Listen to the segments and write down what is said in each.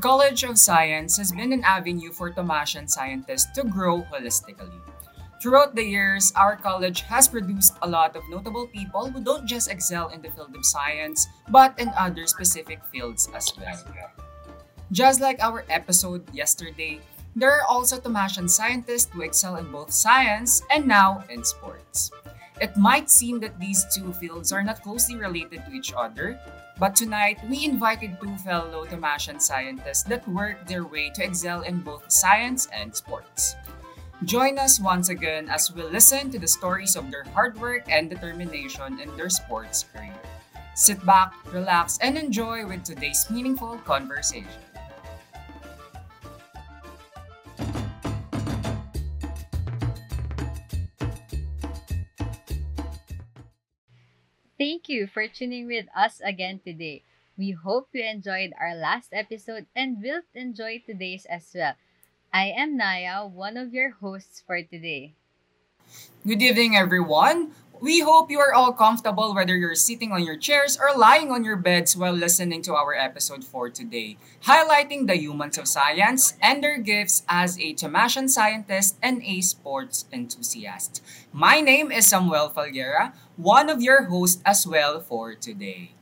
College of Science has been an avenue for Tomasian scientists to grow holistically. Throughout the years, our college has produced a lot of notable people who don't just excel in the field of science, but in other specific fields as well. Just like our episode yesterday, there are also Tomasian scientists who excel in both science and now in sports. It might seem that these two fields are not closely related to each other, but tonight we invited two fellow Tomasian scientists that worked their way to excel in both science and sports. Join us once again as we listen to the stories of their hard work and determination in their sports career. Sit back, relax, and enjoy with today's meaningful conversation. Thank you for tuning with us again today. We hope you enjoyed our last episode and will enjoy today's as well. I am Naya, one of your hosts for today. Good evening, everyone. We hope you are all comfortable whether you're sitting on your chairs or lying on your beds while listening to our episode for today, highlighting the humans of science and their gifts as a Tomasian scientist and a sports enthusiast. My name is Samuel Falguera, one of your hosts as well for today.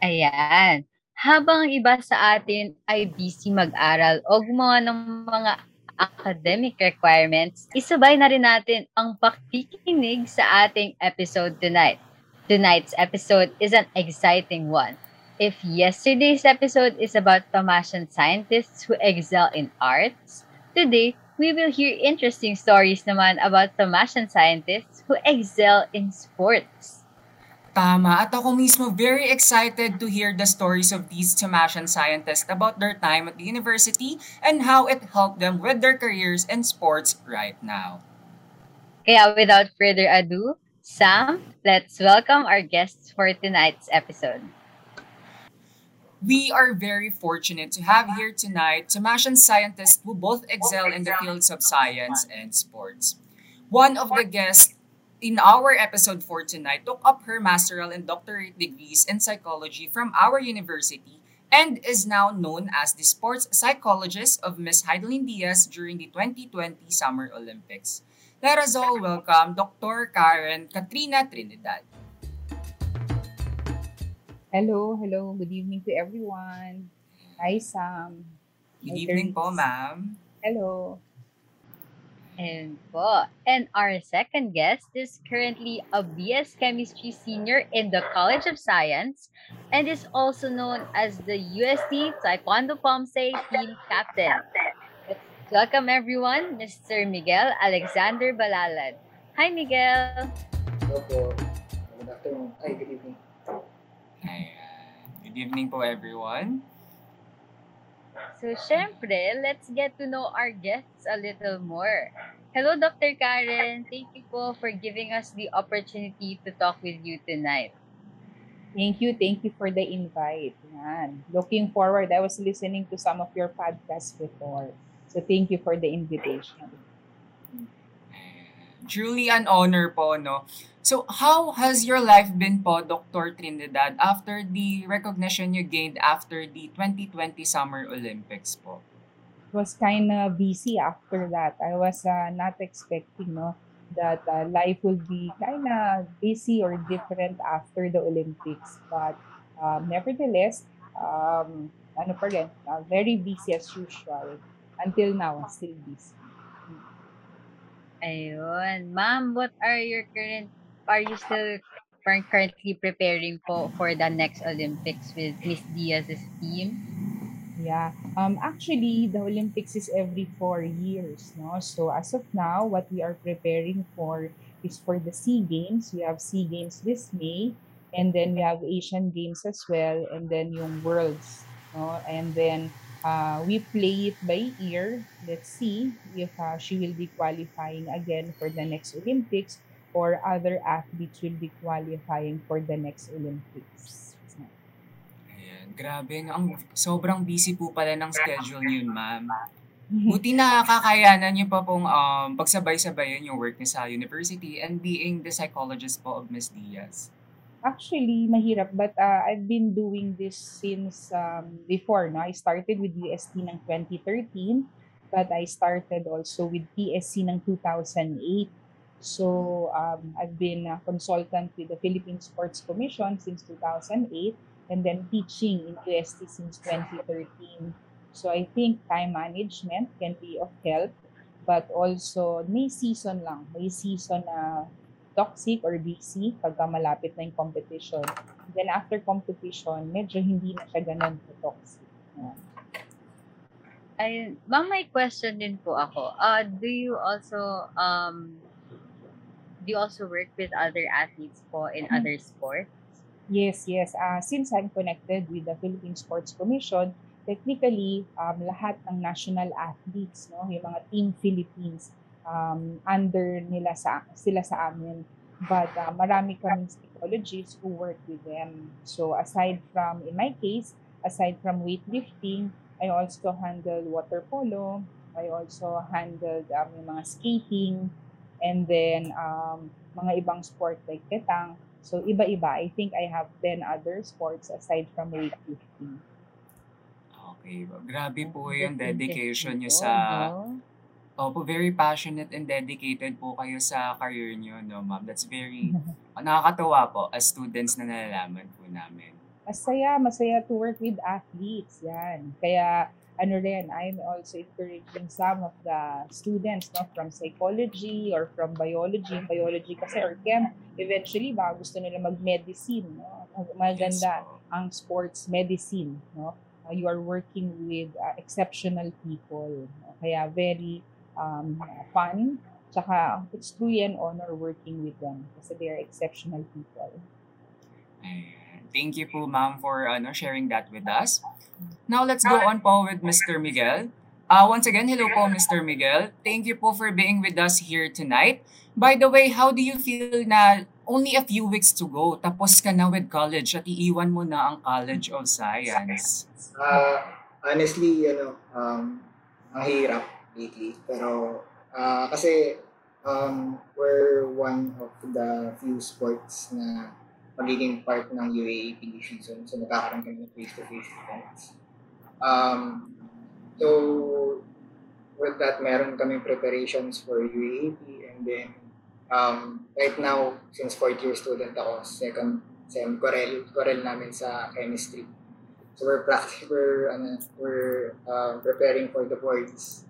Ayan. Habang iba sa atin ay busy mag-aral o gumawa ng mga academic requirements, isabay na rin natin ang pakikinig sa ating episode tonight. Tonight's episode is an exciting one. If yesterday's episode is about Tomasian scientists who excel in arts, today we will hear interesting stories naman about Tomasian scientists who excel in sports. Tama, at ako mismo very excited to hear the stories of these Tomasian scientists about their time at the university and how it helped them with their careers in sports right now. Kaya without further ado, Sam, let's welcome our guests for tonight's episode. We are very fortunate to have here tonight Tomasian scientists who both excel in the fields of science and sports. One of the guests in our episode for tonight took up her masteral and doctorate degrees in psychology from our university and is now known as the sports psychologist of Miss Heidelin Diaz during the 2020 Summer Olympics. Let us all welcome Dr. Karen Katrina Trinidad. Hello, hello. Good evening to everyone. Hi, Sam. Good Hi, evening po, Therese. ma'am. Hello. And po, and our second guest is currently a BS Chemistry senior in the College of Science and is also known as the USD Taekwondo Pomse team captain. Welcome everyone, Mr. Miguel Alexander Balalad. Hi, Miguel. Hello po. Good afternoon. Ay, good evening. Ayan. Good evening po, everyone. So, syempre, let's get to know our guests a little more. Hello, Dr. Karen. Thank you po for giving us the opportunity to talk with you tonight. Thank you. Thank you for the invite. Yan. Looking forward. I was listening to some of your podcasts before. So thank you for the invitation. Truly an honor po, no? So, how has your life been po, Dr. Trinidad, after the recognition you gained after the 2020 Summer Olympics po? It was kind of busy after that. I was uh, not expecting no that uh, life will be kind of busy or different after the Olympics. But um, nevertheless, um, ano pa rin, uh, very busy as usual. Until now, still busy. Ayun. Ma'am, what are your current, are you still cur- currently preparing po for the next Olympics with Miss Diaz's team? Yeah. Um, actually, the Olympics is every four years, no? So as of now, what we are preparing for is for the SEA Games. We have SEA Games this May, and then we have Asian Games as well, and then yung Worlds, no? And then uh, we play it by ear. Let's see if uh, she will be qualifying again for the next Olympics, or other athletes will be qualifying for the next Olympics. Ayan, grabe. Ang sobrang busy po pala ng schedule yun, ma'am. Buti na kakayanan niyo pa pong um, pagsabay-sabayan yung work niyo sa university and being the psychologist po of Miss Diaz. Actually, mahirap. But uh, I've been doing this since um, before. No? I started with UST ng 2013, but I started also with PSC ng 2008. So um, I've been a consultant with the Philippine Sports Commission since 2008 and then teaching in UST since 2013. So I think time management can be of help but also may season lang. May season na toxic or busy pagka malapit na yung competition. Then after competition, medyo hindi na siya ganun toxic. Yeah. Ayun. Ma'am, may question din po ako. Uh, do you also um do you also work with other athletes po in Mhm. other sports? Yes, yes. Uh, since I'm connected with the Philippine Sports Commission, technically, um, lahat ng national athletes, no, yung mga Team Philippines, um, under nila sa, sila sa amin. But uh, marami kaming psychologists who work with them. So aside from, in my case, aside from weightlifting, I also handle water polo. I also handled um, yung mga skating, and then um, mga ibang sport like ketang. So, iba-iba. I think I have 10 other sports aside from weightlifting. Okay. Grabe po yung dedication interesting sa... Opo, very passionate and dedicated po kayo sa career nyo, no, ma'am? That's very... nakakatuwa po as students na nalalaman po namin. Masaya, masaya to work with athletes. Yan. Kaya, ano rin, I'm also encouraging some of the students no, from psychology or from biology. Biology kasi or chem, eventually, baka gusto nila mag-medicine. No? Maganda Yes po. ang sports medicine. No? Uh, you are working with uh, exceptional people. No? Kaya very um, fun. Tsaka it's truly an honor working with them kasi they are exceptional people. Thank you po, ma'am, for ano, sharing that with us. Now, let's go on po with Mr. Miguel. Uh, once again, hello po, Mr. Miguel. Thank you po for being with us here tonight. By the way, how do you feel na only a few weeks to go, tapos ka na with college at iiwan mo na ang College of Science? Ah, honestly, ano, um, ang hirap lately. Pero, ah, kasi, um, we're one of the few sports na magiging part ng UAAP season. So, nagkakaroon kami ng face-to-face events. Um, so, with that, meron kami preparations for UAAP and then, um, right now, since fourth year student ako, second sem Corel, Corel namin sa chemistry. So we're practicing, we're, ano, we're um, preparing for the boards.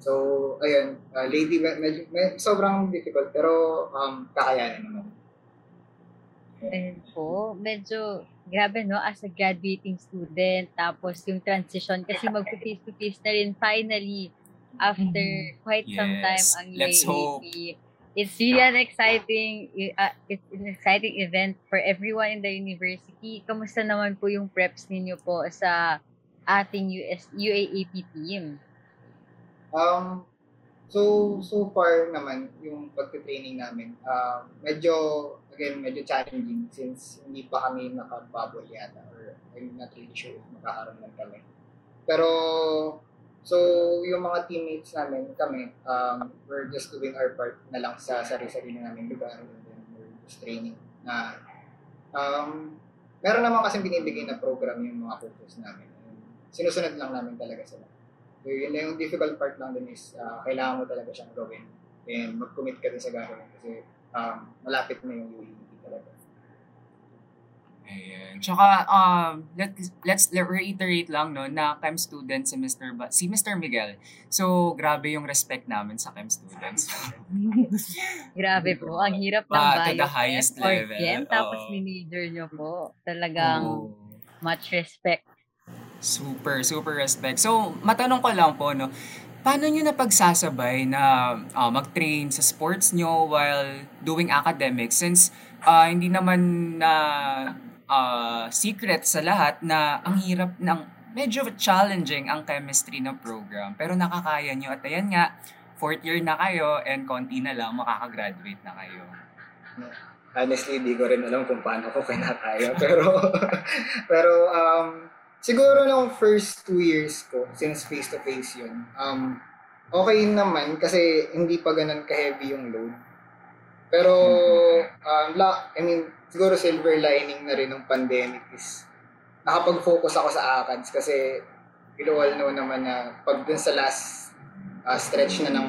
So, ayun, uh, lady, med- medyo, med- sobrang difficult, pero um, kakayanin naman. Ayun po, medyo grabe no, as a graduating student, tapos yung transition, kasi mag-face-to-face na rin finally after quite some time Yes, ang let's hope. UAAP. It's really an exciting, uh, it's an exciting event for everyone in the university. Kamusta naman po yung preps ninyo po sa ating US, UAAP team? Um, so, so far naman, yung pagte-training namin, uh, medyo, again, medyo challenging since hindi pa kami nakabubble yata or I'm not really sure if makakaroon kami. Pero, so, yung mga teammates namin, kami, um, we're just doing our part na lang sa sarili-sarili namin lugar and then we're just training na um, meron naman kasi binibigay na program yung mga coaches namin. Sinusunod lang namin talaga sila. So, yun lang yung difficult part lang din is uh, kailangan mo talaga siyang gawin and mag-commit ka din sa gagawin kasi um, malapit na yung UAP talaga. Ayan. Tsaka, um, let, let's reiterate lang no, na chem student si Mr. Ba- si Mr. Miguel. So, grabe yung respect namin sa chem students. Grabe po, ang hirap ng Pa- to the bio highest level. chem, tapos Oo. minajor nyo po. Talagang Oo. much respect. Super, super respect. So, matanong ko lang po, no, paano nyo napagsasabay na ah, mag-train sa sports nyo while doing academics since ah, hindi naman na ah, secret sa lahat na ang hirap ng medyo challenging ang chemistry na program pero nakakaya nyo at ayan nga fourth year na kayo and konti na lang makakagraduate na kayo. Honestly, di ko rin alam kung paano ko kinakaya. Pero, pero um, siguro nung first two years ko, since face-to-face yun, um, okay naman kasi hindi pa ganun ka-heavy yung load. Pero, um, la, I mean, siguro silver lining na rin ng pandemic is nakapag-focus ako sa ACADS kasi we all know naman na pag dun sa last uh, stretch na ng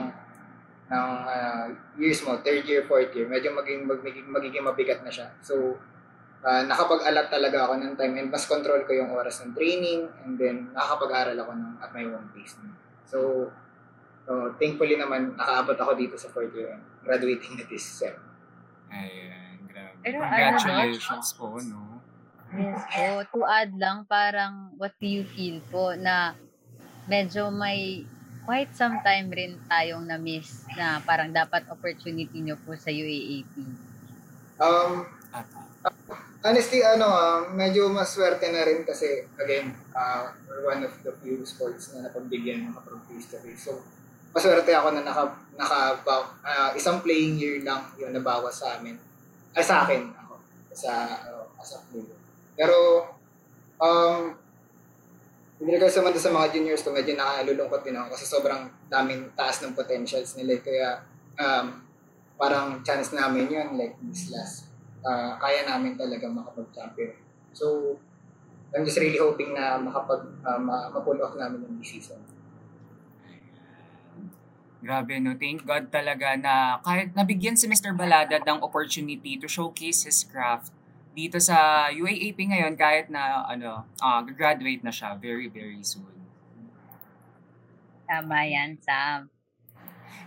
ng uh, years mo, third year, fourth year, medyo maging, magiging, magiging mabigat na siya. So, uh, nakapag-alat talaga ako ng time and mas control ko yung oras ng training and then nakakapag-aral ako ng, at my own pace. So, so, thankfully naman, nakaabot ako dito sa fourth year and graduating na this sem. Ayan, grabe. Pero ano, Congratulations po, no? Yes po. To add lang, parang what do you feel po na medyo may quite some time rin tayong na-miss na parang dapat opportunity nyo po sa UAAP? Um, honestly, ano, ah, medyo maswerte na rin kasi, again, uh, one of the few sports na napagbigyan ng kapag face. So, maswerte ako na naka, naka uh, isang playing year lang yung nabawas sa amin. Ay, sa akin, ako, sa, uh, as a player. Pero, um, in regards naman sa mga juniors ko, medyo nakalulungkot din ako kasi sobrang daming taas ng potentials nila. Kaya, um, parang chance namin yun, like this last, uh, kaya namin talaga makapag-champion. So, I'm just really hoping na makapag, uh, ma-pull off namin yung season. Grabe, no? Thank God talaga na kahit nabigyan si Mr. Balada ng opportunity to showcase his craft dito sa UAAP ngayon kahit na ano, uh, graduate na siya very very soon. Tama yan, Sam.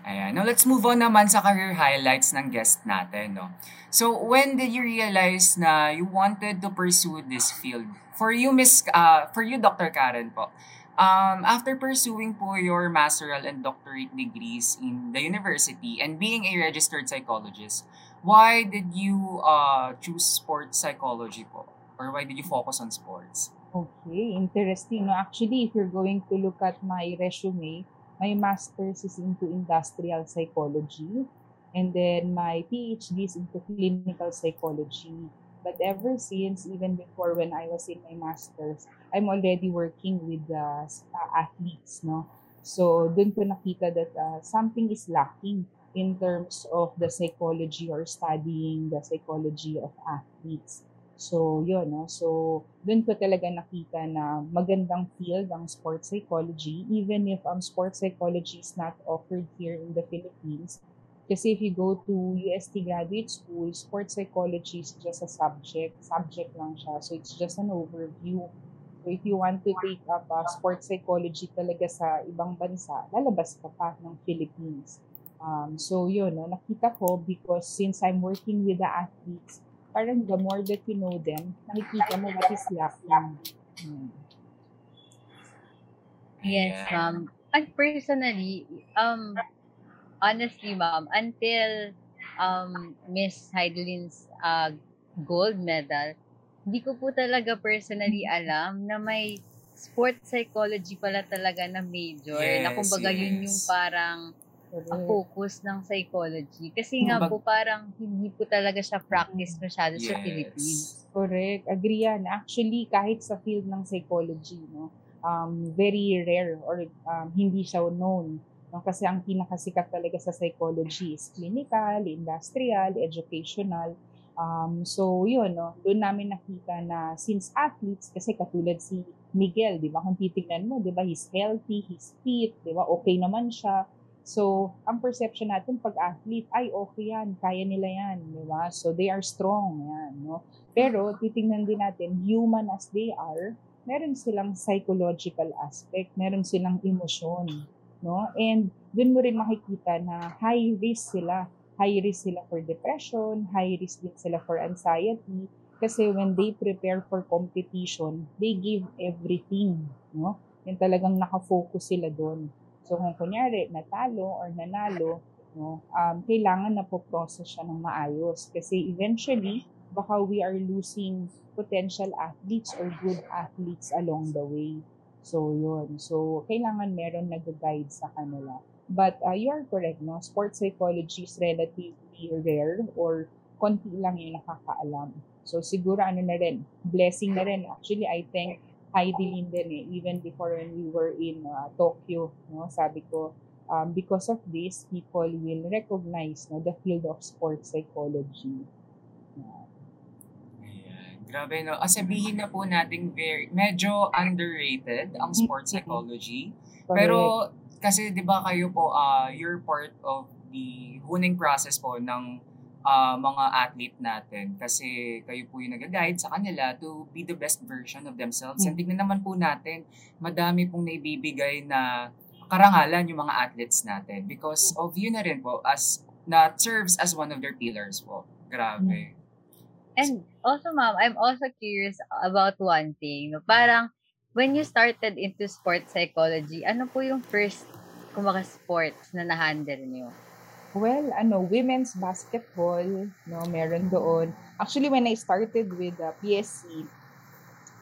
Ayan. Now, let's move on naman sa career highlights ng guest natin, no? So, when did you realize na you wanted to pursue this field? For you, Miss, uh, for you, Dr. Karen po, um, after pursuing po your masteral and doctorate degrees in the university and being a registered psychologist, why did you uh, choose sports psychology po? Or why did you focus on sports? Okay, interesting. No, actually, if you're going to look at my resume, my master's is into industrial psychology, and then my PhD is into clinical psychology. But ever since, even before when I was in my master's, I'm already working with uh, athletes, no? So, dun ko nakita that uh, something is lacking in terms of the psychology or studying the psychology of athletes. So, yun, no? So, doon ko talaga nakita na magandang field ang sports psychology, even if um, sports psychology is not offered here in the Philippines. Kasi if you go to UST Graduate School, sports psychology is just a subject. Subject lang siya. So, it's just an overview. So, if you want to take up uh, sports psychology talaga sa ibang bansa, lalabas ka pa ng Philippines. Um, so, yun, no? nakita ko because since I'm working with the athletes, parang the more that you know them, nakikita mo what is lacking. Hmm. Yes, ma'am. And personally, um, honestly, ma'am, until um, Miss Heidelin's uh, gold medal, hindi ko po talaga personally alam na may sports psychology pala talaga na major. na Yes, kumbaga yun yung yes. parang ang focus ng psychology. Kasi nga po parang hindi po talaga siya practice masyado sa Philippines. Correct. Agree yan. Actually, kahit sa field ng psychology, no, um, very rare or um, hindi siya known. No? Kasi ang pinakasikat talaga sa psychology is clinical, industrial, educational. Um, so, yun, no? doon namin nakita na since athletes, kasi katulad si Miguel, di ba? Kung titignan mo, di ba? He's healthy, he's fit, di ba? Okay naman siya. So, ang perception natin pag athlete, ay okay yan, kaya nila yan, di ba? So, they are strong, yan, no? Pero, titingnan din natin, human as they are, meron silang psychological aspect, meron silang emosyon, no? And dun mo rin makikita na high risk sila. High risk sila for depression, high risk din sila for anxiety, kasi when they prepare for competition, they give everything, no? Yung talagang nakafocus sila doon. So kung kunyari natalo or nanalo, no, um, kailangan na po process siya ng maayos kasi eventually baka we are losing potential athletes or good athletes along the way. So yun. So kailangan meron nag-guide sa kanila. But uh, you are correct, no? Sports psychology is relatively rare or konti lang yung nakakaalam. So siguro ano na rin, blessing na rin. Actually, I think Heidi Lin din eh, even before when we were in uh, Tokyo, no? Sabi ko, um, because of this, people will recognize no, the field of sports psychology. Yeah. Ayan. Grabe no. Ah, sabihin na po natin very, medyo underrated ang sports psychology. Pero kasi 'di ba kayo po uh, you're part of the honing process po ng uh, mga athlete natin kasi kayo po yung nag-guide sa kanila to be the best version of themselves. And tignan naman po natin, madami pong naibibigay na karangalan yung mga athletes natin because of you na rin po as na serves as one of their pillars po. Grabe. And also, ma'am, I'm also curious about one thing. No? Parang, when you started into sports psychology, ano po yung first kumaka sports na na-handle niyo? Well, ano, women's basketball, no, meron doon. Actually, when I started with uh, PSC,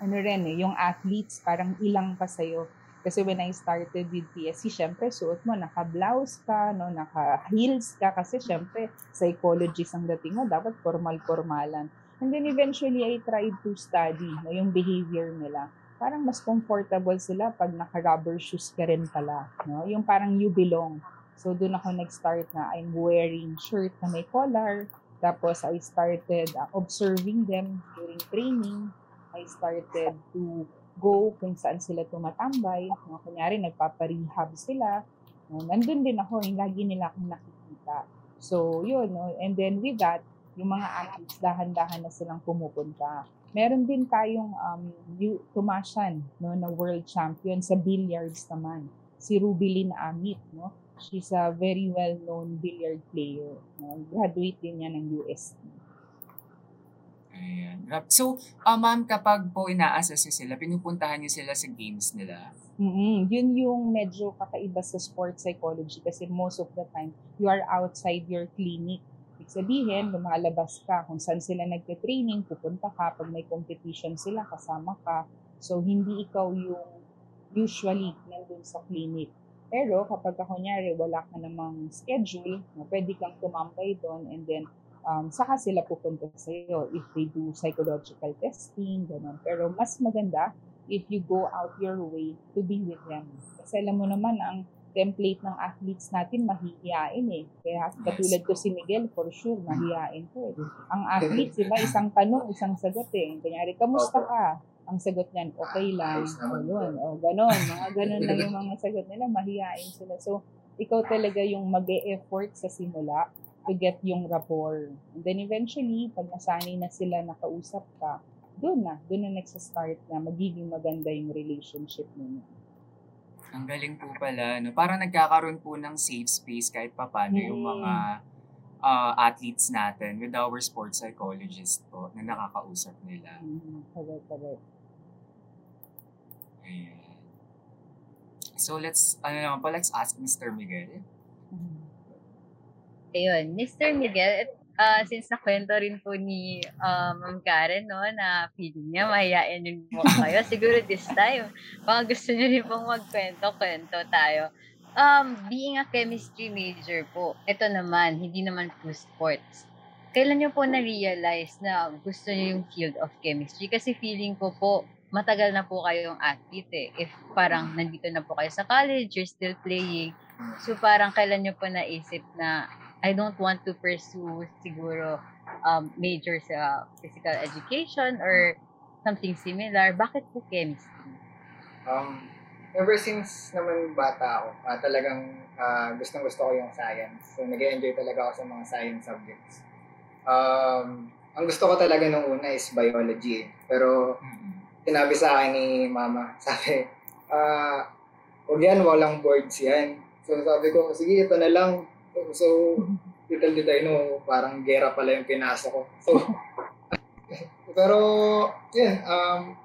ano rin eh, yung athletes, parang ilang pa sa'yo kasi when I started with PSC, syempre suot mo, naka-blouse ka, no, naka-heels ka, kasi syempre psychologist ang dating mo, dapat formal-formalan. And then eventually, I tried to study no, yung behavior nila. Parang mas comfortable sila pag naka-rubber shoes ka rin pala. No? Yung parang you belong. So doon ako nag-start na I'm wearing shirt na may collar. Tapos I started uh, observing them during training. I started to go kung saan sila tumatambay. No? Kunyari, nagpaparehab sila. No? Nandun din ako, yung lagi nila akong nakikita. So, yun. No? And then with that, yung mga athletes, dahan-dahan na silang pumupunta. Meron din tayong um, tumasyan no, na world champion sa billiards naman. Si Rubilin Amit. No? She's a very well-known billiard player. No? Graduate din niya ng UST. Ayan. So, uh, ma'am, kapag po ina-assess sila, pinupuntahan niyo sila sa games nila? Mm-hmm. Yun yung medyo kakaiba sa sports psychology kasi most of the time, you are outside your clinic. Ibig sabihin, lumalabas ka kung saan sila nagte-training, pupunta ka, pag may competition sila, kasama ka. So, hindi ikaw yung usually nandun sa clinic. Pero kapag kunyari wala ka namang schedule, pwede kang tumambay doon and then um, saka sila pupunta sa iyo if they do psychological testing, ganun. Pero mas maganda if you go out your way to be with them. Kasi alam mo naman, ang template ng athletes natin, mahihiyain eh. Kaya katulad ko si Miguel, for sure, mahihiyain ko eh. Ang athletes, di ba, isang tanong, isang sagot eh. Kanyari, kamusta ka? Ang sagot niyan, okay lang. O, yun. O, ganon. Mga ganon lang yung mga sagot nila, mahihiyain sila. So, ikaw talaga yung mag effort sa simula to get yung rapport. And then eventually, pag nasanay na sila nakausap ka, doon na, doon na nagsa-start na magiging maganda yung relationship ninyo. Ang galing po pala, no? Parang nagkakaroon po ng safe space kahit papano mm. yung mga uh, athletes natin with our sports psychologist po na nakakausap nila. Mm, correct, correct. Ayan. So let's, ano naman po, let's ask Mr. Miguel. Mm-hmm. Ayun, Mr. Miguel, uh, since nakwento rin po ni uh, Ma'am Karen, no, na feeling niya mahihain yung mukha kayo, siguro this time, baka gusto niyo rin pong magkwento-kwento tayo. Um, being a chemistry major po, ito naman, hindi naman po sports. Kailan niyo po na-realize na gusto niyo yung field of chemistry? Kasi feeling ko po, matagal na po kayong athlete eh. If parang nandito na po kayo sa college, you're still playing. So parang kailan niyo po naisip na I don't want to pursue siguro um, major sa physical education or something similar. Bakit po chemistry? Um, ever since naman bata ako, uh, talagang uh, gustong gusto ko yung science. So, nag enjoy talaga ako sa mga science subjects. Um, ang gusto ko talaga nung una is biology. Pero, sinabi sa akin ni mama, sabi, ah, uh, huwag yan, walang boards yan. So, sabi ko, sige, ito na lang, So, little did I know, parang gera pala yung pinasa ko. So, pero, yeah, um,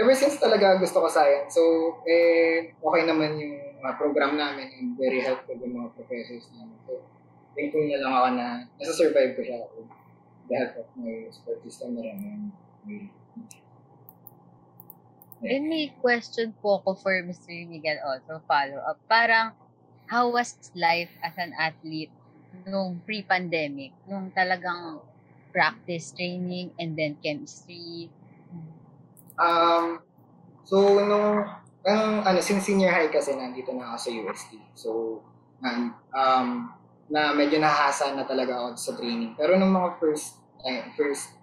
ever since talaga gusto ko science. So, eh, okay naman yung uh, program namin and very helpful yung mga professors namin. So, thankful na lang ako na nasa-survive ko siya with the help of my support system na rin and may question po ko for Mr. Miguel also, follow up. Parang, how was life as an athlete nung pre-pandemic, nung talagang practice training and then chemistry? Um, so, nung, ang, ano, since senior high kasi nandito na ako sa UST. So, na, um, na medyo nahasa na talaga ako sa training. Pero nung mga first, eh, first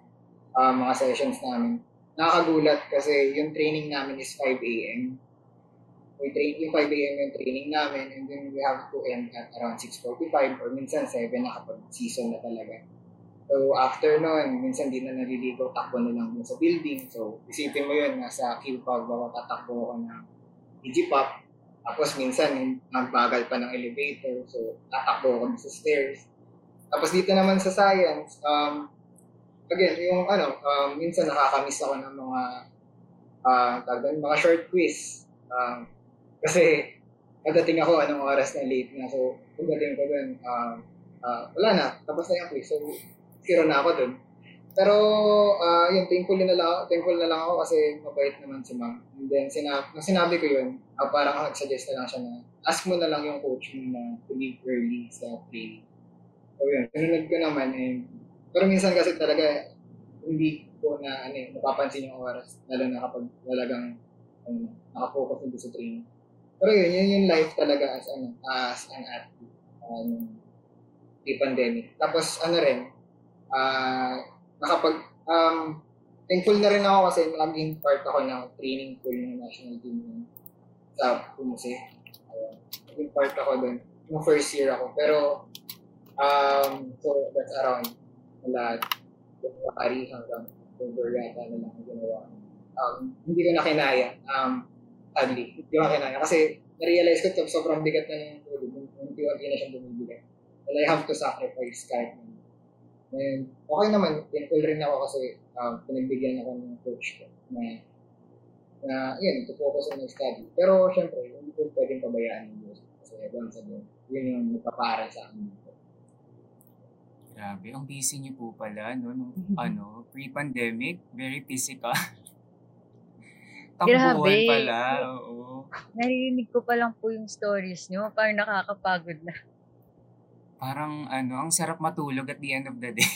uh, mga sessions namin, nakakagulat kasi yung training namin is 5 a.m. We train, yung 5 a.m. yung training namin and then we have to end at around 6.45 or minsan 7 na kapag season na talaga. So after nun, minsan di na naliligo, takbo na lang sa building. So isipin mo yun, nasa pa, bawa tatakbo ako ng Digipop. Tapos minsan, nagbagal pa ng elevator. So tatakbo ako sa stairs. Tapos dito naman sa science, um, again, yung ano, um, minsan nakakamiss ako ng mga uh, tagdan, mga short quiz. Um, kasi pagdating ako, anong oras na late na. So, pagdating ko dun, uh, uh, wala na, tapos na yung quiz. So, zero na ako dun. Pero, uh, yun, thankful na lang, thankful na lang ako kasi mabait naman si ma'am. And then, sinab nung sinabi ko yun, uh, parang nag-suggest na lang siya na, ask mo na lang yung coach mo na to leave early sa training. So, yun, sinunod ko naman. And, pero minsan kasi talaga, hindi ko na, ano eh, napapansin yung oras. Lalo na kapag talagang um, nakafocus nito sa training. Pero yun, yun yung life talaga as, ano, as an athlete. Um, pre-pandemic. Tapos, ano rin, uh, nakapag, um, thankful na rin ako kasi naging part ako ng training pool ng national team sa Pumuse. Uh, naging part ako doon. Yung first year ako. Pero, um, so that's around wala January hanggang October yata na lang ginawa. Um, hindi ko na kinaya. Um, sadly, hindi ko na kinaya. Kasi, na-realize ko to, sobrang bigat na yung tulog. Unti-unti na siyang bumibigay. And I have to sacrifice kahit And okay naman, thankful rin ako kasi um, pinagbigyan ako ng coach ko na na yun, to focus on my study. Pero syempre, hindi ko pwedeng pabayaan yung Diyos. Kasi once again, yun yung nagpapara sa akin dito. Grabe, ang busy niyo po pala, no? Nung, ano, pre-pandemic, very physical. Takbuhan Grabe. pala, oo. Naririnig ko pa lang po yung stories nyo. Parang nakakapagod na. Parang, ano, ang sarap matulog at the end of the day.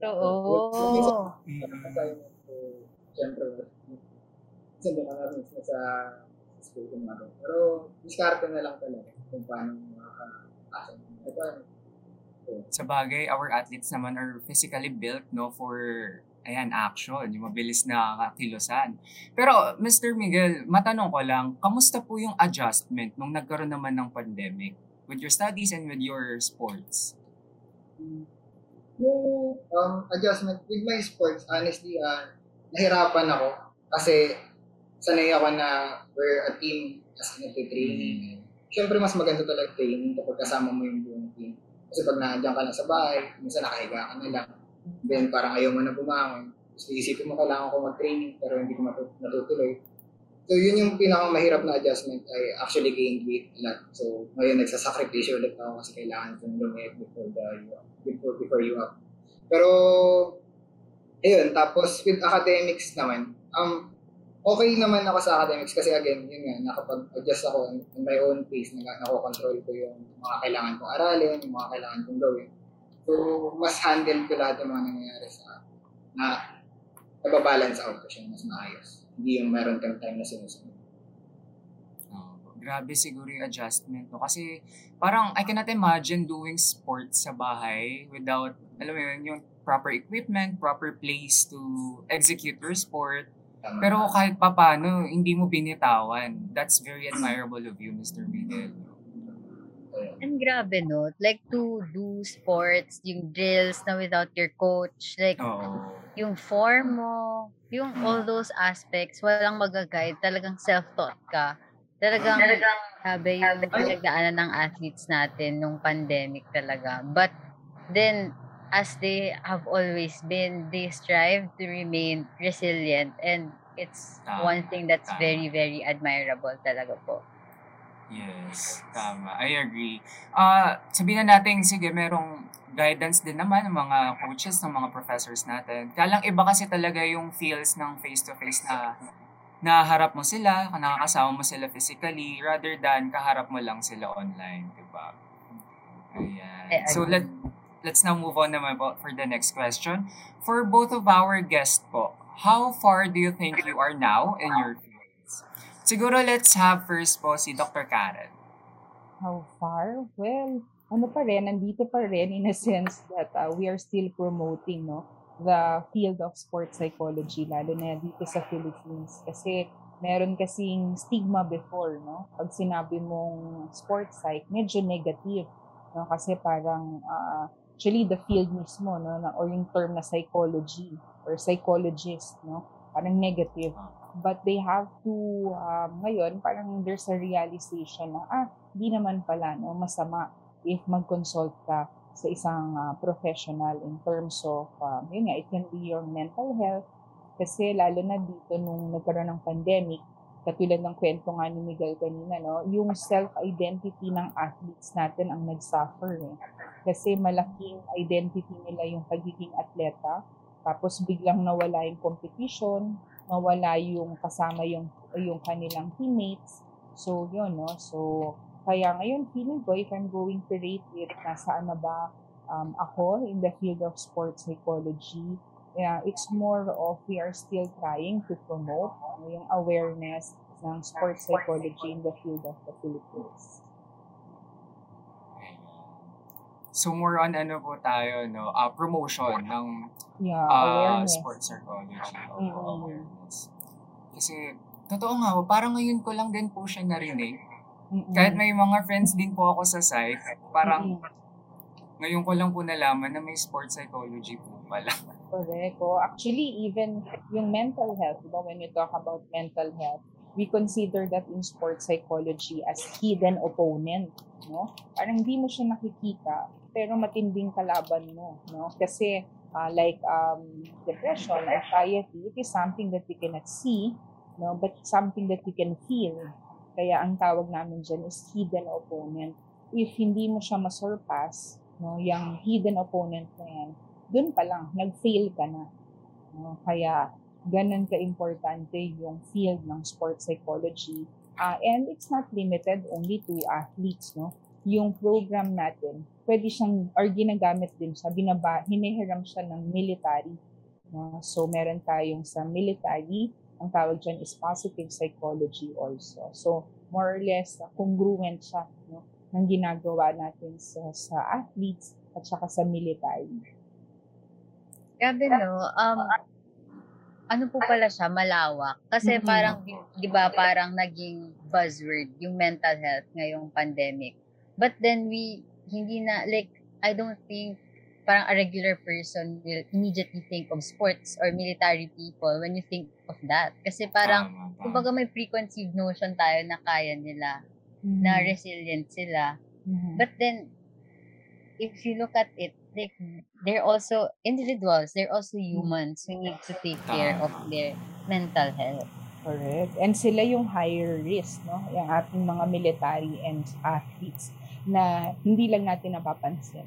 Totoo. Kasi, syempre, minsan doon ka na mismo sa school ko natin. Pero, diskarte na lang talaga kung paano makakasa. Ito, Sa bagay, our athletes naman are physically built, no, for ayan, action, yung mabilis na kilosan. Pero, Mr. Miguel, matanong ko lang, kamusta po yung adjustment nung nagkaroon naman ng pandemic with your studies and with your sports? yung um, adjustment with my sports, honestly, uh, nahirapan ako kasi sanay ako na we're a team as nagtitraining. Siyempre, mas maganda talaga training kapag kasama mo yung buong team. Kasi pag nandiyan ka na sa bahay, minsan nakahiga ka na lang. Then parang ayaw mo na bumangon. Tapos iisipin mo kailangan ko mag-training pero hindi ko matut- natutuloy. So yun yung pinakang mahirap na adjustment. I actually gained weight a lot. So ngayon nagsasakripisyo ulit ako kasi kailangan kong lumit before the before before you up. Pero ayun, tapos with academics naman, um okay naman ako sa academics kasi again, yun nga, nakapag-adjust ako in, my own pace, na nako-control ko yung mga kailangan kong aralin, yung mga kailangan kong gawin. So, mas handle ko lahat ng mga nangyayari sa na nababalance out ko siya mas maayos. Hindi yung meron kang time na sinusunod. Oh, grabe siguro yung adjustment, no? Kasi parang I cannot imagine doing sports sa bahay without, alam mo yun, yung proper equipment, proper place to execute your sport. Tama. Pero kahit papano, hindi mo binitawan. That's very admirable of you, Mr. Miguel. And grabe, no? Like, to do sports, yung drills na without your coach, like, Oo. Yung form mo, yung all those aspects, walang mag-guide, talagang self-taught ka. Talagang, sabi yung pinagdaanan ng athletes natin nung pandemic talaga. But then, as they have always been, they strive to remain resilient and it's one thing that's very, very admirable talaga po. Yes, tama. I agree. Ah, sabihin na natin, sige, merong guidance din naman ng mga coaches, ng mga professors natin. Kalang iba kasi talaga yung feels ng face-to-face na naharap mo sila, nakakasama mo sila physically, rather than kaharap mo lang sila online, di ba? Ayan. So, let, let's now move on naman po for the next question. For both of our guests po, how far do you think you are now in your? Siguro let's have first po si Dr. Karen. How far? Well, ano pa rin, nandito pa rin in a sense that uh, we are still promoting no, the field of sports psychology, lalo na dito sa Philippines. Kasi meron kasing stigma before, no? Pag sinabi mong sports psych, medyo negative. No? Kasi parang, uh, actually the field mismo, no? Or yung term na psychology or psychologist, no? Parang negative but they have to um, ngayon parang there's a realization na ah di naman pala no masama if mag-consult ka sa isang uh, professional in terms of um, yun nga it can be your mental health kasi lalo na dito nung nagkaroon ng pandemic katulad ng kwento nga ni Miguel kanina no yung self-identity ng athletes natin ang nag-suffer eh. kasi malaking identity nila yung pagiging atleta tapos biglang nawala yung competition mawala yung kasama yung yung kanilang teammates. So, yun, no? So, kaya ngayon, feeling ko, if I'm going to rate it, nasaan na ba um, ako in the field of sports psychology, yeah, it's more of we are still trying to promote yung awareness ng sports psychology in the field of the Philippines. So more on ano po tayo, no? Uh, promotion ng Yeah, uh, awareness. sports psychology. Mm. awareness. Kasi, totoo nga parang ngayon ko lang din po siya narinig. Mm-mm. Kahit may mga friends din po ako sa psych, parang Mm-mm. ngayon ko lang po nalaman na may sports psychology po pala. Correct. Oh, actually, even yung mental health, diba, when we talk about mental health, we consider that in sports psychology as hidden opponent, no? Parang hindi mo siya nakikita, pero matinding kalaban mo, no? Kasi uh, like um, depression, anxiety, it is something that we cannot see, no? But something that we can feel. Kaya ang tawag namin dyan is hidden opponent. If hindi mo siya masurpass, no, yung hidden opponent na yan, dun pa lang, nag-fail ka na. No? Kaya, ganun ka-importante yung field ng sports psychology. Uh, and it's not limited only to athletes, no? Yung program natin, pwede siyang, or ginagamit din siya, binaba, hinihiram siya ng military. No? So, meron tayong sa military, ang tawag dyan is positive psychology also. So, more or less, uh, congruent siya no? ng ginagawa natin sa, sa athletes at saka sa military. Grabe no, um, ano po pala siya, malawak. Kasi Mhm. parang, di, di ba, parang naging buzzword yung mental health ngayong pandemic. But then we, hindi na, like, I don't think parang a regular person will immediately think of sports or military people when you think of that. Kasi parang, Tama, tama. kumbaga may preconceived notion tayo na kaya nila, na resilient sila. Mhm. But then, if you look at it, like, they're also individuals, they're also humans who need to take care of their mental health. Correct. And sila yung higher risk, no? Yung ating mga military and athletes na hindi lang natin napapansin.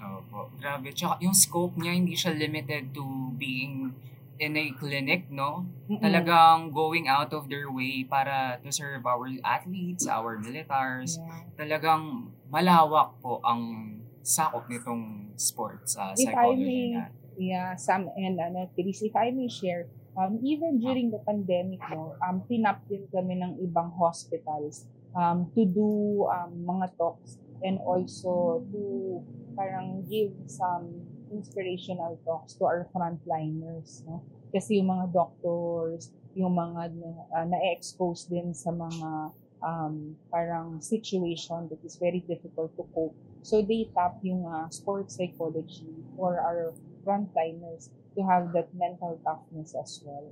Opo. Grabe. Tsaka yung scope niya, hindi siya limited to being in a clinic, no? Mm-mm. Talagang going out of their way para to serve our athletes, our militaries. Yeah. Talagang malawak po ang sakop nitong sports uh, If I psychology may- natin. Yeah, some and ano, Chris, if I may share, um, even during the pandemic, no, um, tinap din kami ng ibang hospitals um, to do um, mga talks and also to parang give some inspirational talks to our frontliners. No? Kasi yung mga doctors, yung mga uh, na-expose din sa mga um, parang situation that is very difficult to cope. So they tap yung uh, sports psychology for our frontliners to have that mental toughness as well.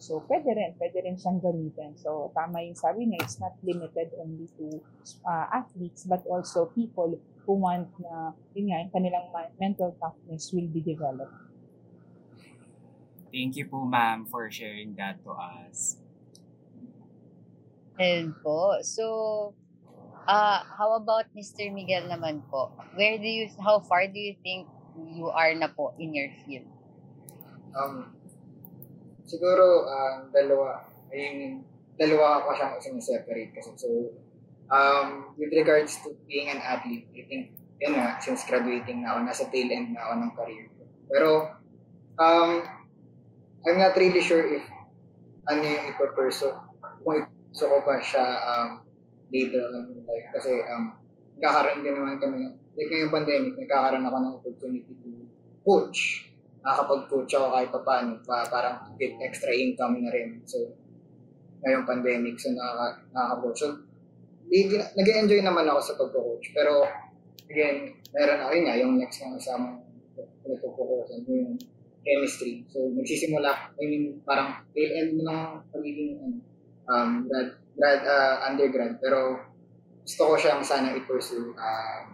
So, pwede rin, pwede rin siyang gamitin. So, tama yung sabi niya, it's not limited only to uh, athletes, but also people who want na, yun nga, yung kanilang mental toughness will be developed. Thank you po, ma'am, for sharing that to us. Ayun po. So, uh, how about Mr. Miguel naman po? Where do you, how far do you think you are na po in your field? Um, siguro, um, dalawa, mean, dalawa ko siyang siniseparate kasi. So, um, with regards to being an athlete, I think, yun nga, since graduating na ako, nasa tail end na ako ng career ko. Pero, um, I'm not really sure if ano yung ipaperso, kung ipaperso ko pa siya um, later on in life. Kasi um, nagkakaroon din naman kami, like ngayong pandemic, nagkakaroon ako ng opportunity to coach. Nakakapag-coach ako kahit pa paano, pa, parang get extra income na rin. So, ngayong pandemic, so nakaka, nakaka-coach. So, nag-enjoy naman ako sa pagko-coach. Pero, again, meron ako yun nga, yung next na kasama nagpo-focus yung chemistry. So, nagsisimula, I mean, parang tail end mo ng pagiging ano, um, grad, grad, uh, undergrad. Pero, gusto ko siyang sana i-pursue um,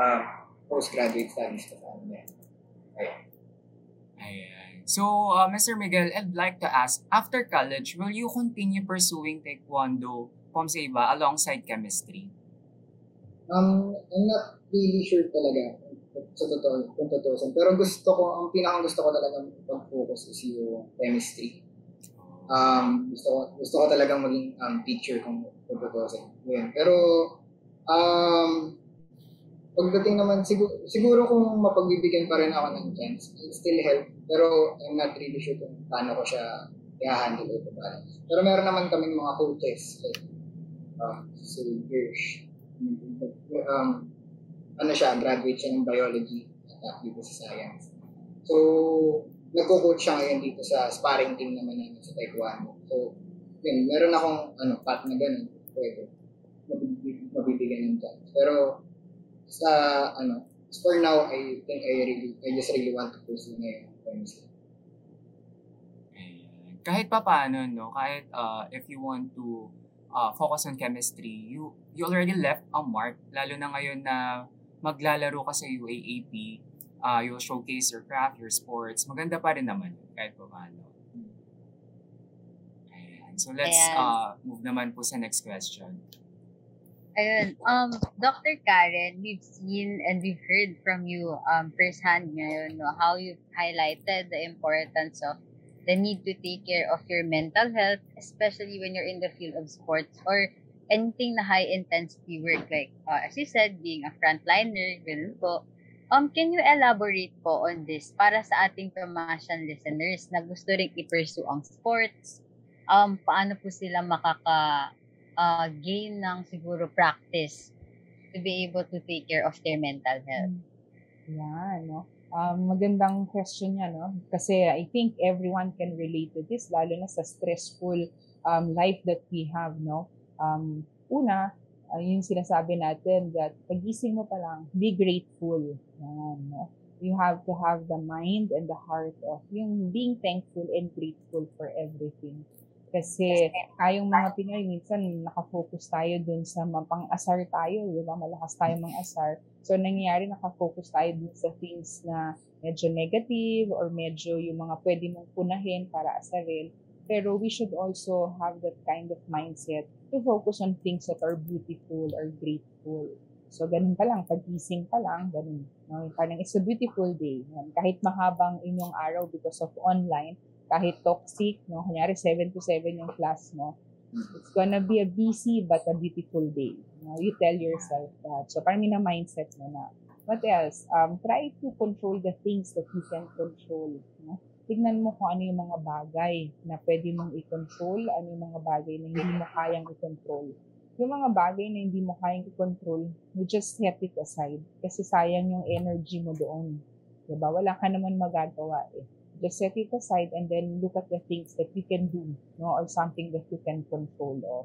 um, postgraduate studies ko sa ano yan. Ayun. Ayan. So, uh, Mr. Miguel, I'd like to ask, after college, will you continue pursuing Taekwondo, Pomseiba, alongside chemistry? Um, I'm not really sure talaga sa totoo, kung totoo. Pero gusto ko, ang pinakang gusto ko talaga mag-focus is yung chemistry. Um, gusto ko, gusto ko talagang maging um, teacher kung totoo. Yun. Pero, um, pagdating naman, siguro, siguro kung mapagbibigyan pa rin ako ng chance, it still help. Pero I'm not really sure kung paano ko siya i-handle ito. Paano. Pero meron naman kaming mga coaches. Like, uh, si Hirsch. Um, ano siya, graduate siya ng biology at dito sa science. So, nagko-coach siya ngayon dito sa sparring team naman namin sa Taekwondo. So, yun, meron akong ano, pat na ganun. Pwede. Mabibig- Mabibigyan ng chance. Pero, sa, ano, for now, I think I really, I just really want to pursue ngayon. chemistry. Ayan. Kahit pa paano, no, kahit uh, if you want to uh, focus on chemistry, you you already left a mark, lalo na ngayon na maglalaro ka sa UAAP, uh, you'll showcase your craft, your sports, maganda pa rin naman yun, kahit pa paano. Ayan. So let's Ayan. uh, move naman po sa next question. Ayun, um, Dr. Karen, we've seen and we've heard from you um, firsthand ngayon no, how you've highlighted the importance of the need to take care of your mental health, especially when you're in the field of sports or anything na high intensity work like, uh, as you said, being a frontliner, ganun po. Um, can you elaborate po on this para sa ating Tomasyan listeners na gusto rin i-pursue ang sports? Um, paano po sila makaka uh, gain ng siguro practice to be able to take care of their mental health. Yan, no? Um, magandang question yan, no? Kasi I think everyone can relate to this, lalo na sa stressful um, life that we have, no? Um, una, uh, yung sinasabi natin that pagising mo pa lang, be grateful. Yan, no? You have to have the mind and the heart of yung being thankful and grateful for everything. Kasi tayong mga Pinoy, minsan nakafocus tayo dun sa mapang-asar tayo, di ba? Malakas tayo mang asar. So, nangyayari, nakafocus tayo dun sa things na medyo negative or medyo yung mga pwede mong punahin para asarin. Pero we should also have that kind of mindset to focus on things that are beautiful or grateful. So, ganun pa lang, pagising pa lang, ganun. No? Parang it's a beautiful day. Yan. Kahit mahabang inyong araw because of online, kahit toxic, no? Kunyari, 7 to 7 yung class mo. It's gonna be a busy but a beautiful day. No? You tell yourself that. So, parang na mindset mo na. What else? Um, try to control the things that you can control. No? Tignan mo kung ano yung mga bagay na pwede mong i-control, ano yung mga bagay na hindi mo kayang i-control. Yung mga bagay na hindi mo kayang i-control, you just set it aside. Kasi sayang yung energy mo doon. Diba? Wala ka naman magagawa eh just set it aside and then look at the things that you can do, no, or something that you can control of.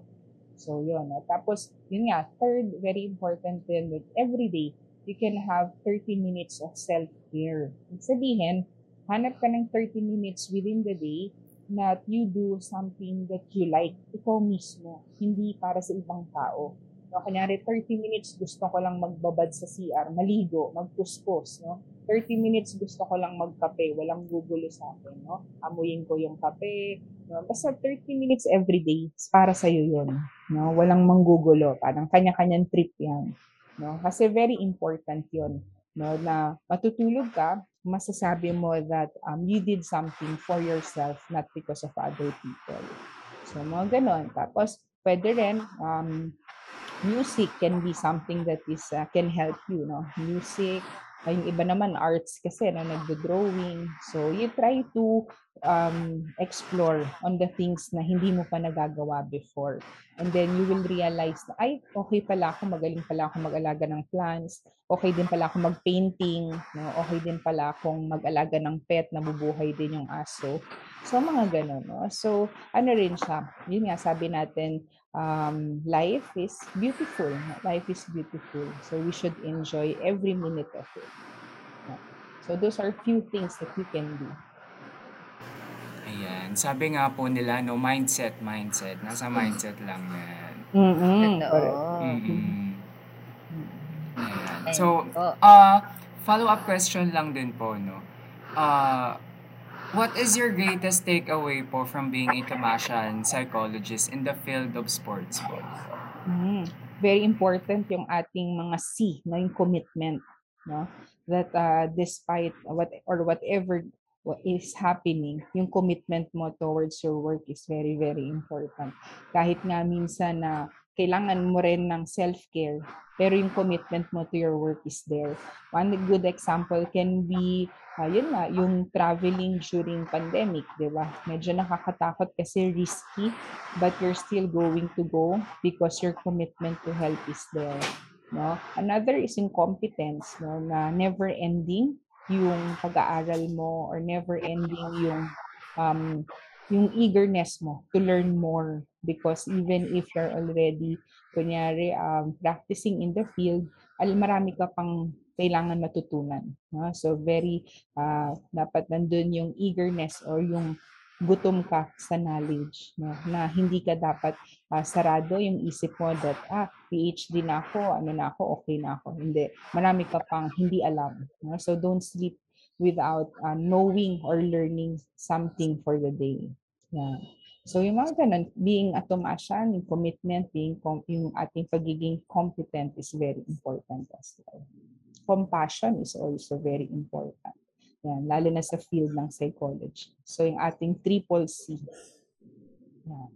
So, yun. No? Tapos, yun nga, third, very important din that every day, you can have 30 minutes of self-care. Sabihin, hanap ka ng 30 minutes within the day that you do something that you like, ikaw mismo, hindi para sa ibang tao. No, kunyari, 30 minutes gusto ko lang magbabad sa CR, maligo, magpuspos, no? 30 minutes gusto ko lang magkape, walang gugulo sa akin, no? Amuyin ko yung kape, no? Basta 30 minutes every day, para sa iyo 'yon, no? Walang manggugulo, parang kanya-kanyang trip 'yan, no? Kasi very important 'yon, no? Na matutulog ka, masasabi mo that um, you did something for yourself, not because of other people. So, mga ganon. Tapos, pwede rin, um, music can be something that is uh, can help you, no? Music, ay, yung iba naman arts kasi na nagdo-drawing. So you try to um, explore on the things na hindi mo pa nagagawa before. And then you will realize na, ay, okay pala ako, magaling pala ako mag-alaga ng plants, okay din pala ako mag-painting, no? okay din pala akong mag-alaga ng pet, na bubuhay din yung aso. So, mga ganun. No? So, ano rin siya, yun nga, sabi natin, um, life is beautiful. Life is beautiful. So, we should enjoy every minute of it. So, those are few things that you can do. Ayan. Sabi nga po nila, no, mindset, mindset. Nasa mindset lang yan. Ayan. Ayun So, uh, follow-up question lang din po, no? Uh, what is your greatest takeaway po from being a Kamashan psychologist in the field of sports po? Mm, very important yung ating mga C, no, yung commitment, no? That uh, despite what or whatever what is happening, yung commitment mo towards your work is very very important. Kahit nga minsan na kailangan mo rin ng self-care, pero yung commitment mo to your work is there. One good example can be uh, yun nga, yung traveling during pandemic, di ba? Medyo nakakatakot kasi risky, but you're still going to go because your commitment to help is there. No? Another is incompetence, no? na never ending yung pag-aaral mo or never ending yung um, yung eagerness mo to learn more because even if you're already kunyari um, practicing in the field al marami ka pang kailangan matutunan no? so very uh, dapat nandun yung eagerness or yung gutom ka sa knowledge no? na hindi ka dapat uh, sarado yung isip mo that ah PhD na ako ano na ako okay na ako. Hindi. Marami ka pang hindi alam no? so don't sleep without uh, knowing or learning something for the day. Yeah so yung mga ganun being a Tomasyan yung commitment being com- yung ating pagiging competent is very important as well. Compassion is also very important yan, lalo na sa field ng psychology. So, yung ating triple C. Yan.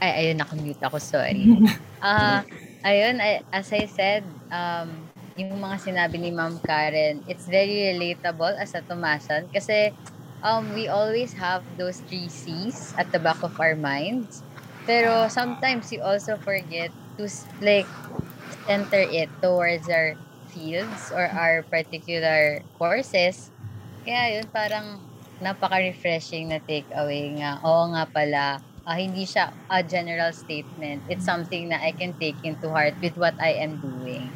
Ay, ayun, nakamute ako, sorry. Ah, ayun, I- as I said, um, yung mga sinabi ni Ma'am Karen, it's very relatable as a Tomasan kasi um, we always have those three C's at the back of our minds. Pero sometimes you also forget to s- like center it towards our fields or our particular courses. Kaya yun, parang napaka-refreshing na takeaway nga. Oo nga pala, ah, hindi siya a general statement. It's something na I can take into heart with what I am doing.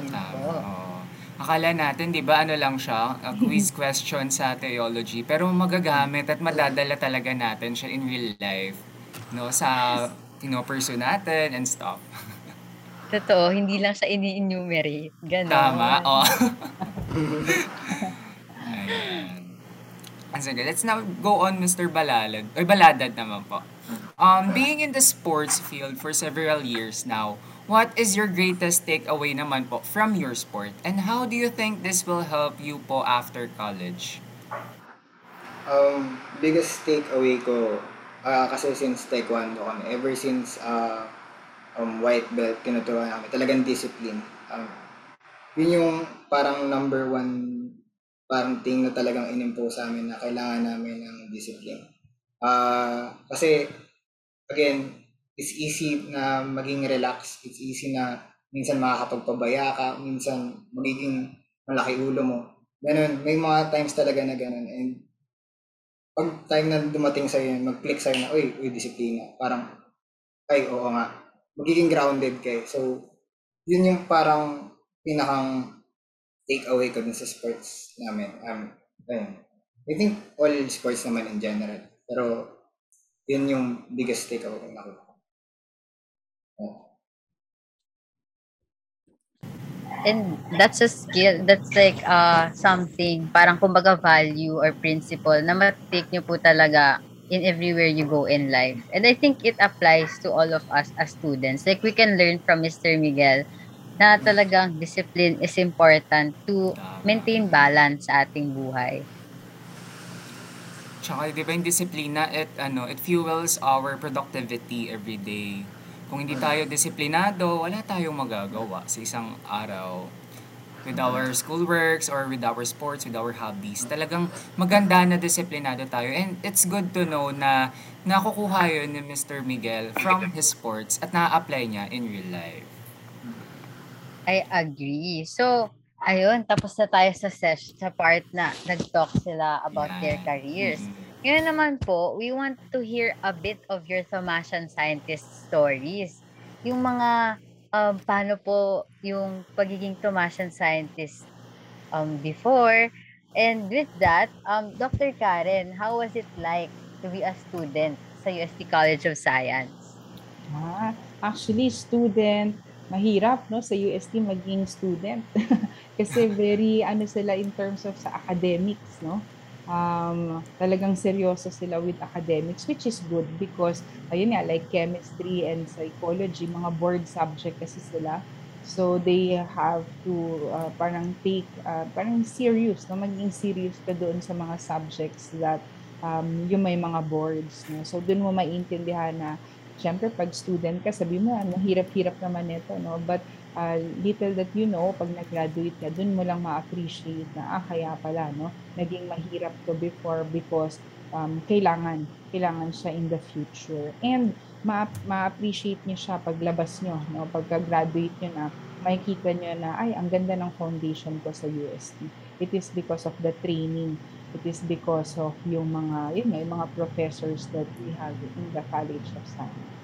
Yun Tama. po. oo. Akala natin, di ba, ano lang siya, a quiz question sa theology, pero magagamit at madadala talaga natin siya in real life, no, sa, you know, pursue natin and stuff. Totoo, hindi lang siya ini-enumerate. Ganon. Tama, oh. Ayan. Ah, Sige, let's now go on, Mr. Balalad. Oy, Baladad naman po. Um, being in the sports field for several years now, what is your greatest takeaway naman po from your sport? And how do you think this will help you po after college? Um, biggest takeaway ko, ah, kasi since taekwondo kami, ever since ah, um, white belt, tinuturuan namin, talagang discipline. Um, yun yung parang number one parang thing na talagang inimpose sa amin na kailangan namin ng discipline. Ah, kasi, again, it's easy na maging relax. It's easy na minsan makakapagpabaya ka, minsan magiging malaki ulo mo. Ganun, may mga times talaga na ganun. And pag time na dumating sa'yo mag-click sa'yo na, uy, uy, disiplina. Parang, ay, oo nga. Magiging grounded kayo. So, yun yung parang pinakang take away ko dun sa sports namin. Um, ayun. I think all sports naman in general. Pero, yun yung biggest take away ko nakuha. Oh. And that's a skill, that's like uh, something, parang kumbaga value or principle na matake nyo po talaga in everywhere you go in life. And I think it applies to all of us as students. Like we can learn from Mr. Miguel na talagang discipline is important to maintain balance sa ating buhay. Tsaka, di ba yung disiplina, it, ano, it fuels our productivity every day. Kung hindi tayo disiplinado, wala tayong magagawa sa isang araw. With our schoolworks or with our sports, with our hobbies. Talagang maganda na disiplinado tayo. And it's good to know na nakukuha yun ni Mr. Miguel from his sports at na-apply niya in real life. I agree. So, ayun, tapos na tayo sa sesh, sa part na nag-talk sila about their Yan. careers. Mm. Ngayon naman po, we want to hear a bit of your Thomasian scientist stories. Yung mga, um, paano po yung pagiging Thomasian scientist um, before. And with that, um, Dr. Karen, how was it like to be a student sa UST College of Science? Ah, actually, student, mahirap no sa UST maging student. Kasi very ano sila in terms of sa academics, no? Um, talagang seryoso sila with academics which is good because ayun nga like chemistry and psychology mga board subject kasi sila. So they have to uh, parang take uh, parang serious, no? Maging serious ka doon sa mga subjects that um, yung may mga boards, no? So doon mo maintindihan na Siyempre, pag student ka, sabi mo, ano, hirap-hirap naman ito, no? But uh, little that you know, pag nag-graduate ka, dun mo lang ma-appreciate na, ah, kaya pala, no? Naging mahirap to before because um, kailangan, kailangan siya in the future. And ma- ma-appreciate niyo siya paglabas niyo, no? Pagka-graduate niyo na, makikita niyo na, ay, ang ganda ng foundation ko sa UST. It is because of the training it is because of yung mga, yun nga, yung mga professors that we have in the College of Science.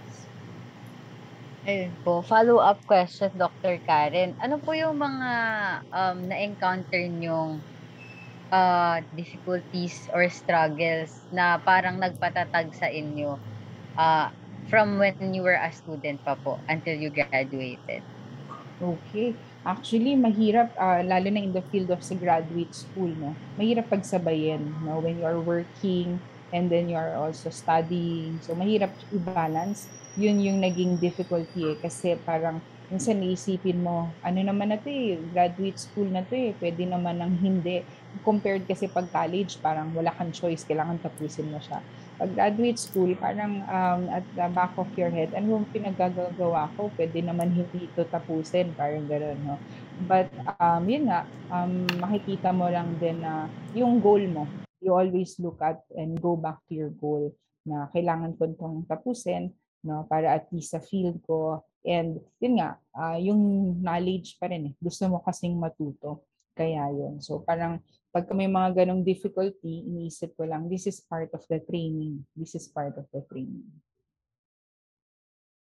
Ayun po, follow-up question, Dr. Karen. Ano po yung mga um, na-encounter nyong uh, difficulties or struggles na parang nagpatatag sa inyo uh, from when you were a student pa po until you graduated? Okay. Actually, mahirap, uh, lalo na in the field of sa graduate school, no? mahirap pagsabayin no? when you are working and then you are also studying. So, mahirap i-balance. Yun yung naging difficulty eh. Kasi parang minsan naisipin mo, ano naman na eh, graduate school na to eh, pwede naman ng hindi. Compared kasi pag college, parang wala kang choice, kailangan tapusin mo siya. Pag graduate school, parang um, at the back of your head, ano yung pinagagagawa ko, pwede naman hindi ito tapusin, parang gano'n, no? But, um, yun nga, um, makikita mo lang din na yung goal mo, you always look at and go back to your goal na kailangan ko itong tapusin, no, para at least sa field ko. And yun nga, uh, yung knowledge pa rin eh. Gusto mo kasing matuto. Kaya yun. So parang pag may mga ganong difficulty, iniisip ko lang, this is part of the training. This is part of the training.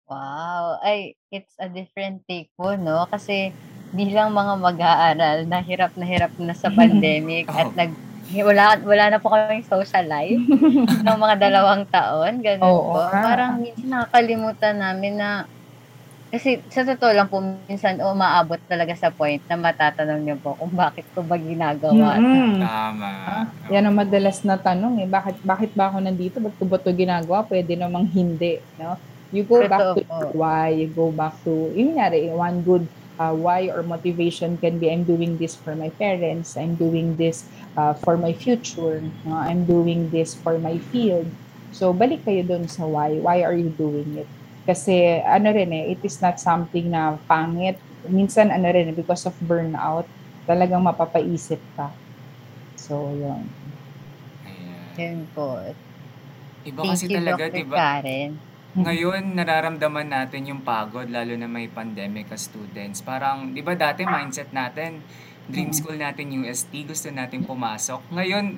Wow. Ay, it's a different take po, no? Kasi bilang mga mag-aaral, nahirap na hirap na sa pandemic at Oh. nag wala wala na po kaming social life ng mga dalawang taon, ganun Oo po. nga. Parang minsan nakakalimutan namin na kasi sa totoo lang po, minsan umaabot talaga sa point na matatanong niyo po kung bakit ko ba ginagawa. Mm-mm. Tama. Ah, yan ang madalas na tanong eh. Bakit, bakit ba ako nandito? Ba't ko ba ito ginagawa? Pwede namang hindi. No? You go back Totoo to po. your why. You go back to, yun nga one good uh, why or motivation can be, I'm doing this for my parents. I'm doing this uh, for my future. No? I'm doing this for my field. So, balik kayo dun sa why. Why are you doing it? Kasi, ano rin eh, it is not something na pangit. Minsan, ano rin, eh, because of burnout, talagang mapapaisip ka. So, yun. Ayan. Yun po. Iba Thank kasi you, talaga, Dr. di ba? Karen. Ngayon, nararamdaman natin yung pagod, lalo na may pandemic as students. Parang, di ba dati mindset natin, dream Mm. school natin UST, gusto natin pumasok. Ngayon,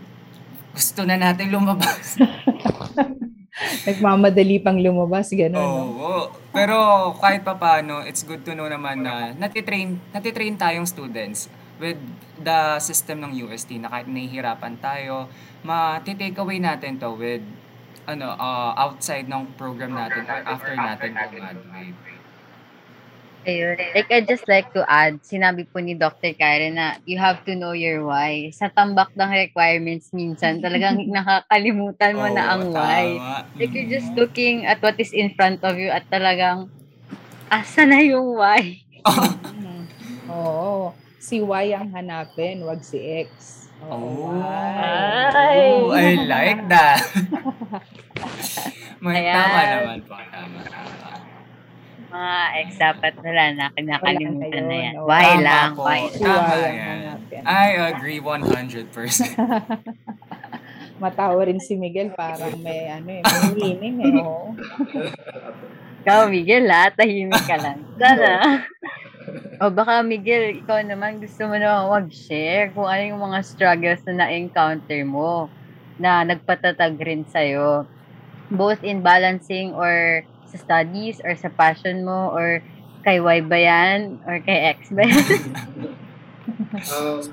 gusto na natin lumabas. Nagmamadali pang lumabas, gano'n, no? Oo. Pero kahit pa paano, it's good to know naman na natitrain, natitrain tayong students with the system ng UST na kahit nahihirapan tayo, ma-take away natin to with ano uh, outside ng program natin or after natin graduate. Ayun. Like, I'd just like to add, sinabi po ni Dr. Karen na you have to know your why. Sa tambak ng requirements minsan, talagang nakakalimutan mo na ang Oo, why. tama. Like, you're just looking at what is in front of you at talagang, asa na yung why? Mhm. Oo. Si Y ang hanapin, wag si X. Oh, Ay. Ooh, I like that. May Ayan. tama naman po. Tama, tama. Mga ex dapat wala na, kinakalimutan Wala na yan. Why Tama lang, po. why Si Tama yan. I agree 100%. Matawa rin si Miguel, parang may ano eh, may meaning eh. oo. Ikaw, Miguel, ha? Tahimik ka lang. Sana. o baka, Miguel, ikaw naman gusto mo naman mag-share kung ano yung mga struggles na na-encounter mo na nagpatatag rin sa'yo. Both in balancing or sa studies or sa passion mo or kay Y ba yan or kay X ba yan? Um,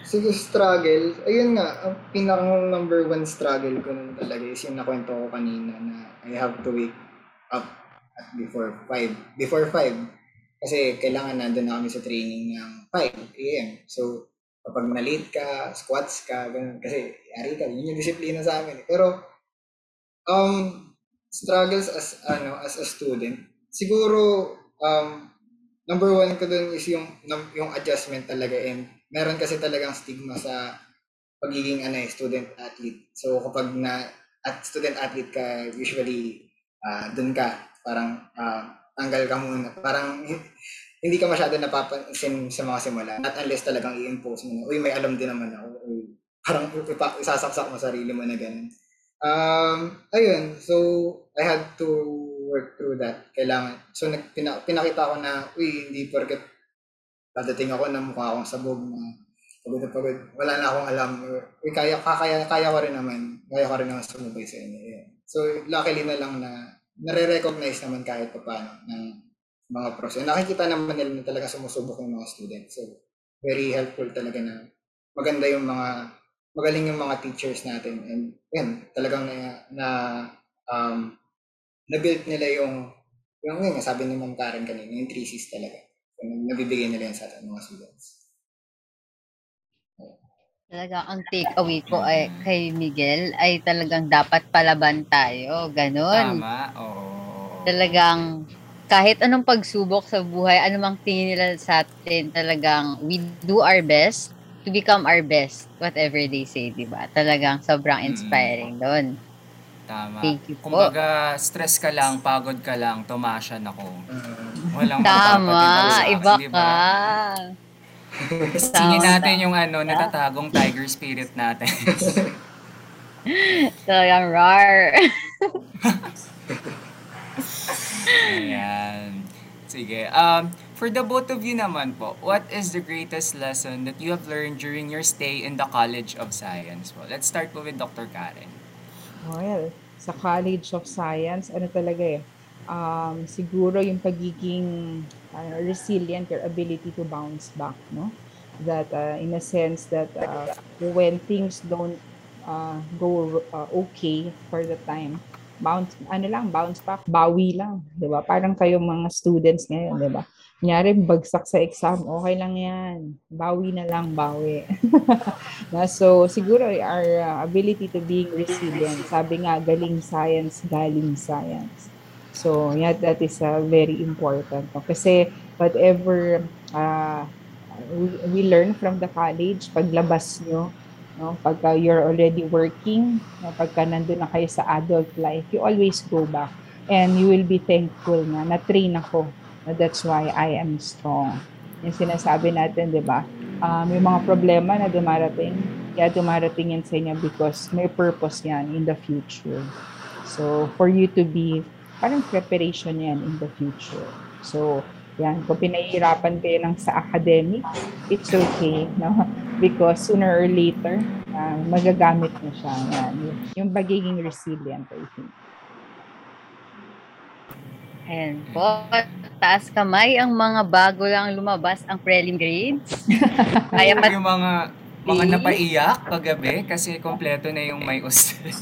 sige, struggle. Ayun nga, ang pinakang number one struggle ko nun talaga is yung nakwento ko kanina na I have to wake up at before 5. Before 5. Kasi kailangan nandun na kami sa training ng 5 a.m. So, kapag na-late ka, squats ka, ganun. Kasi, yari ka, yun yung disiplina sa amin. Pero, um, struggles as, ano, as a student, siguro, um, number one ko dun is yung yung adjustment talaga and meron kasi talagang stigma sa pagiging ano eh, student athlete. So kapag na at student athlete ka usually ah dun ka parang ah, tanggal ka muna. Parang hindi ka masyado napapansin sa mga simula. Not unless talagang i-impose mo na, uy, may alam din naman ako. Uy, parang ipa, isasaksak mo sarili mo na ganun. Um, ayun, so I had to work through that. Kailangan. So nag, pina, pinakita ko na, uy, hindi porket dadating ako na mukha akong sabog na pagod na pagod. Wala na akong alam. Uy, kaya, kaya, kaya ko rin naman. Kaya ko rin naman sumubay sa inyo. Yeah. So, luckily na lang na nare-recognize naman kahit pa paano ng mga pros. And nakikita naman nila na talaga sumusubok yung mga students. So, very helpful talaga na maganda yung mga magaling yung mga teachers natin and yan talagang na, na um, na-build nila yung yung yun, sabi ni Ma'am Karen kanina, yung 3 Cs talaga. So, nabibigay nila yan sa ating mga students. Talaga, ang takeaway ko ay kay Miguel ay talagang dapat palaban tayo. Ganon. Tama, oo. Talagang kahit anong pagsubok sa buhay, anumang tingin nila sa atin, talagang we do our best to become our best, whatever they say, di ba? Talagang sobrang inspiring doon. Tama. Thank you po. Kumbaga, stress ka lang, pagod ka lang, tumasyan ako. Walang Tama, iba ka. ba? Singin natin yung ano, natatagong tiger spirit natin. Talagang rar. Ayan. Sige. Um, for the both of you naman po, what is the greatest lesson that you have learned during your stay in the College of Science? Well, let's start po with Dr. Karen. Well, sa College of Science, ano talaga eh, um, siguro yung pagiging uh, resilient, your ability to bounce back, no? That uh, in a sense that uh, when things don't uh, go uh, okay for the time, bounce, ano lang, bounce back, bawi lang, di ba? Parang kayong mga students ngayon, di ba? Kunyari, bagsak sa exam, okay lang yan. Bawi na lang, bawi. so, siguro, our uh, ability to being resilient, sabi nga, galing science, galing science. So, yeah, that is uh, very important. No? Kasi, whatever uh, we, we learn from the college, paglabas nyo, no? pagka you're already working, no? pagka nandun na kayo sa adult life, you always go back. And you will be thankful na na-train ako That's why I am strong. Yung sinasabi natin, di ba? Um, yung mga problema na dumarating, kaya dumarating yan sa inyo because may purpose yan in the future. So, for you to be, parang preparation yan in the future. So, yan, kung pinahihirapan kayo ng sa academics, it's okay, no? Because sooner or later, uh, magagamit mo siya. Yan. Yung pagiging resilient, I think. Ayan po. Taas kamay ang mga bago lang lumabas ang prelim grades. Kaya pat yung mga mga napaiyak kagabi kasi kompleto na yung may usted.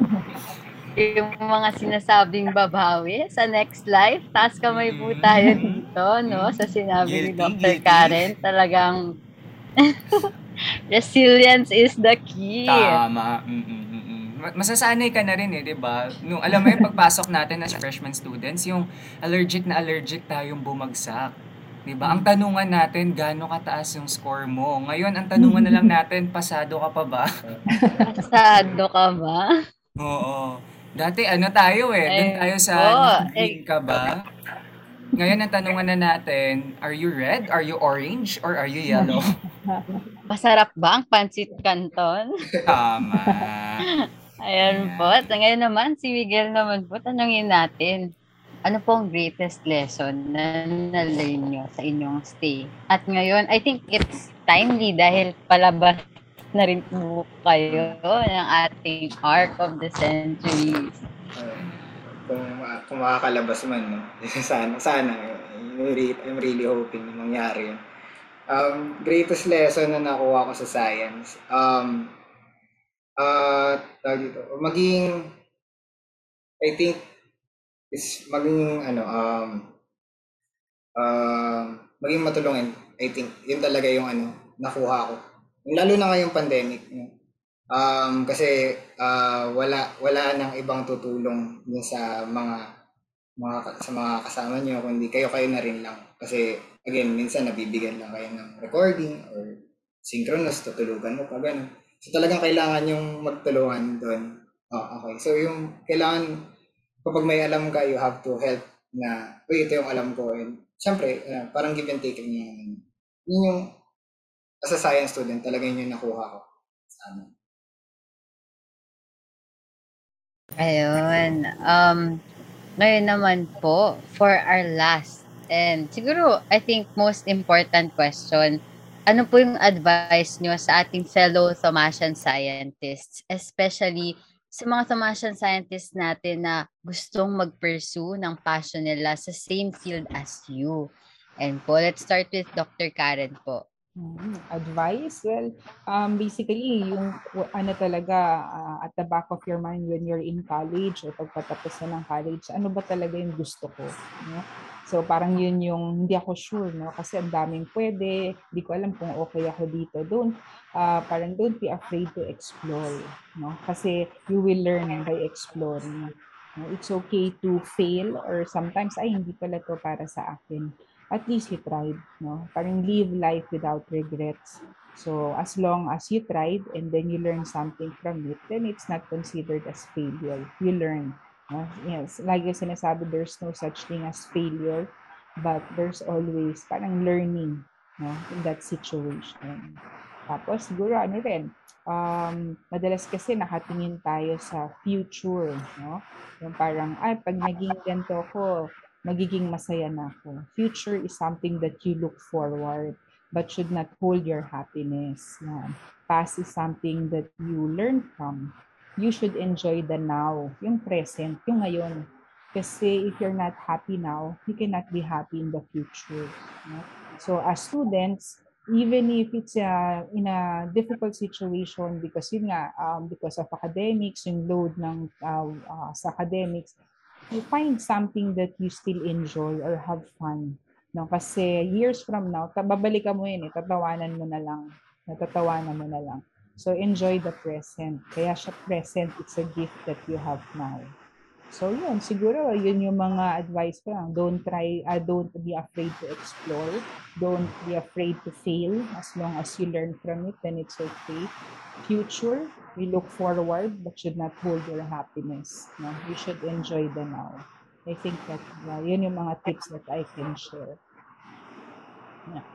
yung mga sinasabing babawi sa next life. Taas kamay po tayo dito, no? Sa sinabi ni Dr. Karen. Talagang resilience is the key. Tama. Mm-mm, mm-mm. Ma- Masasanay ka na rin eh, 'di ba? Nung alam mo yung pagpasok natin as freshman students, yung allergic na allergic tayong bumagsak. 'Di ba? Ang tanungan natin, gaano kataas yung score mo? Ngayon, ang tanungan na lang natin, pasado ka pa ba? Pasado ka ba? Oo. Dati ano tayo eh, doon Ay, tayo sa oo, green ka ba? Ngayon ang tanungan na natin, are you red, are you orange, or are you yellow? Masarap ba ang pancit canton? Tama. Ayan po. At ngayon naman, si Miguel naman po, tanungin natin, ano po ang greatest lesson na na-learn nyo sa inyong stay? At ngayon, I think it's timely dahil palabas na rin po kayo ng ating Arc of the Centuries. Uh, kung, kung makakalabas man, no? sana, sana. I'm really, I'm really hoping na mangyari yun. Um, greatest lesson na nakuha ko sa science, um, uh, dito, maging, I think, is maging, ano, um, uh, maging matulungin. I think, yun talaga yung, ano, nakuha ko. Lalo na ngayong pandemic? Um, kasi uh, wala wala nang ibang tutulong dun sa mga mga sa mga kasama niyo kundi kayo kayo na rin lang. Kasi again, minsan nabibigyan lang kayo ng recording or synchronous, tutulugan mo pa ganun. So talagang kailangan yung magtulungan doon. Oh, okay. So yung kailangan kapag may alam ka, you have to help na, uy, ito yung alam ko. And syempre, uh, parang give and take yun yung as a science student, talaga yun yung nakuha ko sa amin. Ayun. Um, ngayon naman po, for our last, and siguro, I think most important question, ano po yung advice nyo sa ating fellow Thomasian scientists, especially sa mga Thomasian scientists natin na gustong mag-pursue ng passion nila sa same field as you? And po, let's start with Dr. Karen po. Hmm, advice? Well, um, basically, yung ano talaga uh, at the back of your mind when you're in college o pagpatapos na ng college, ano ba talaga yung gusto ko? No? So parang yun yung hindi ako sure, no? Kasi ang daming pwede, hindi ko alam kung okay ako dito. Don't, uh, parang don't be afraid to explore, no? Kasi you will learn by exploring. No? It's okay to fail or sometimes, ay, hindi pala to para sa akin at least you tried, no? Parang live life without regrets. So, as long as you tried and then you learn something from it, then it's not considered as failure. You learn. No? Yes, like yung sinasabi, there's no such thing as failure, but there's always parang learning no? in that situation. Tapos, siguro ano rin, um, madalas kasi nakatingin tayo sa future, no? Yung parang, ay, pag naging ganito ko, magiging masaya na ako. Future is something that you look forward but should not hold your happiness. Yan. Past is something that you learn from. You should enjoy the now, yung present, yung ngayon. Kasi if you're not happy now, you cannot be happy in the future. No? So as students, even if it's uh, in a difficult situation because yun nga, um, because of academics, yung load ng uh, uh, sa academics, you find something that you still enjoy or have fun. No, kasi years from now, babalikan mo yun eh, tatawanan mo na lang. Natatawanan mo na lang. So enjoy the present. Kaya siya present, it's a gift that you have now. So yun, siguro yun yung mga advice ko lang. Don't try, uh, don't be afraid to explore. Don't be afraid to fail. As long as you learn from it, then it's okay. Future, we look forward but should not hold your happiness. No? You should enjoy the now. I think that uh, yun yung mga tips that I can share. Yeah.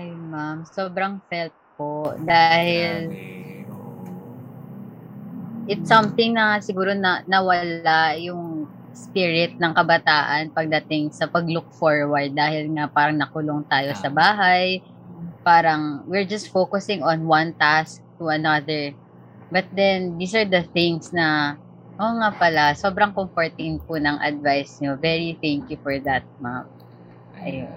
Ay, ma'am. Sobrang felt po dahil it's something na siguro na nawala yung spirit ng kabataan pagdating sa pag-look forward dahil nga parang nakulong tayo sa bahay. Parang we're just focusing on one task to another. But then, these are the things na, oh nga pala, sobrang comforting po ng advice nyo. Very thank you for that, ma'am. Ayun.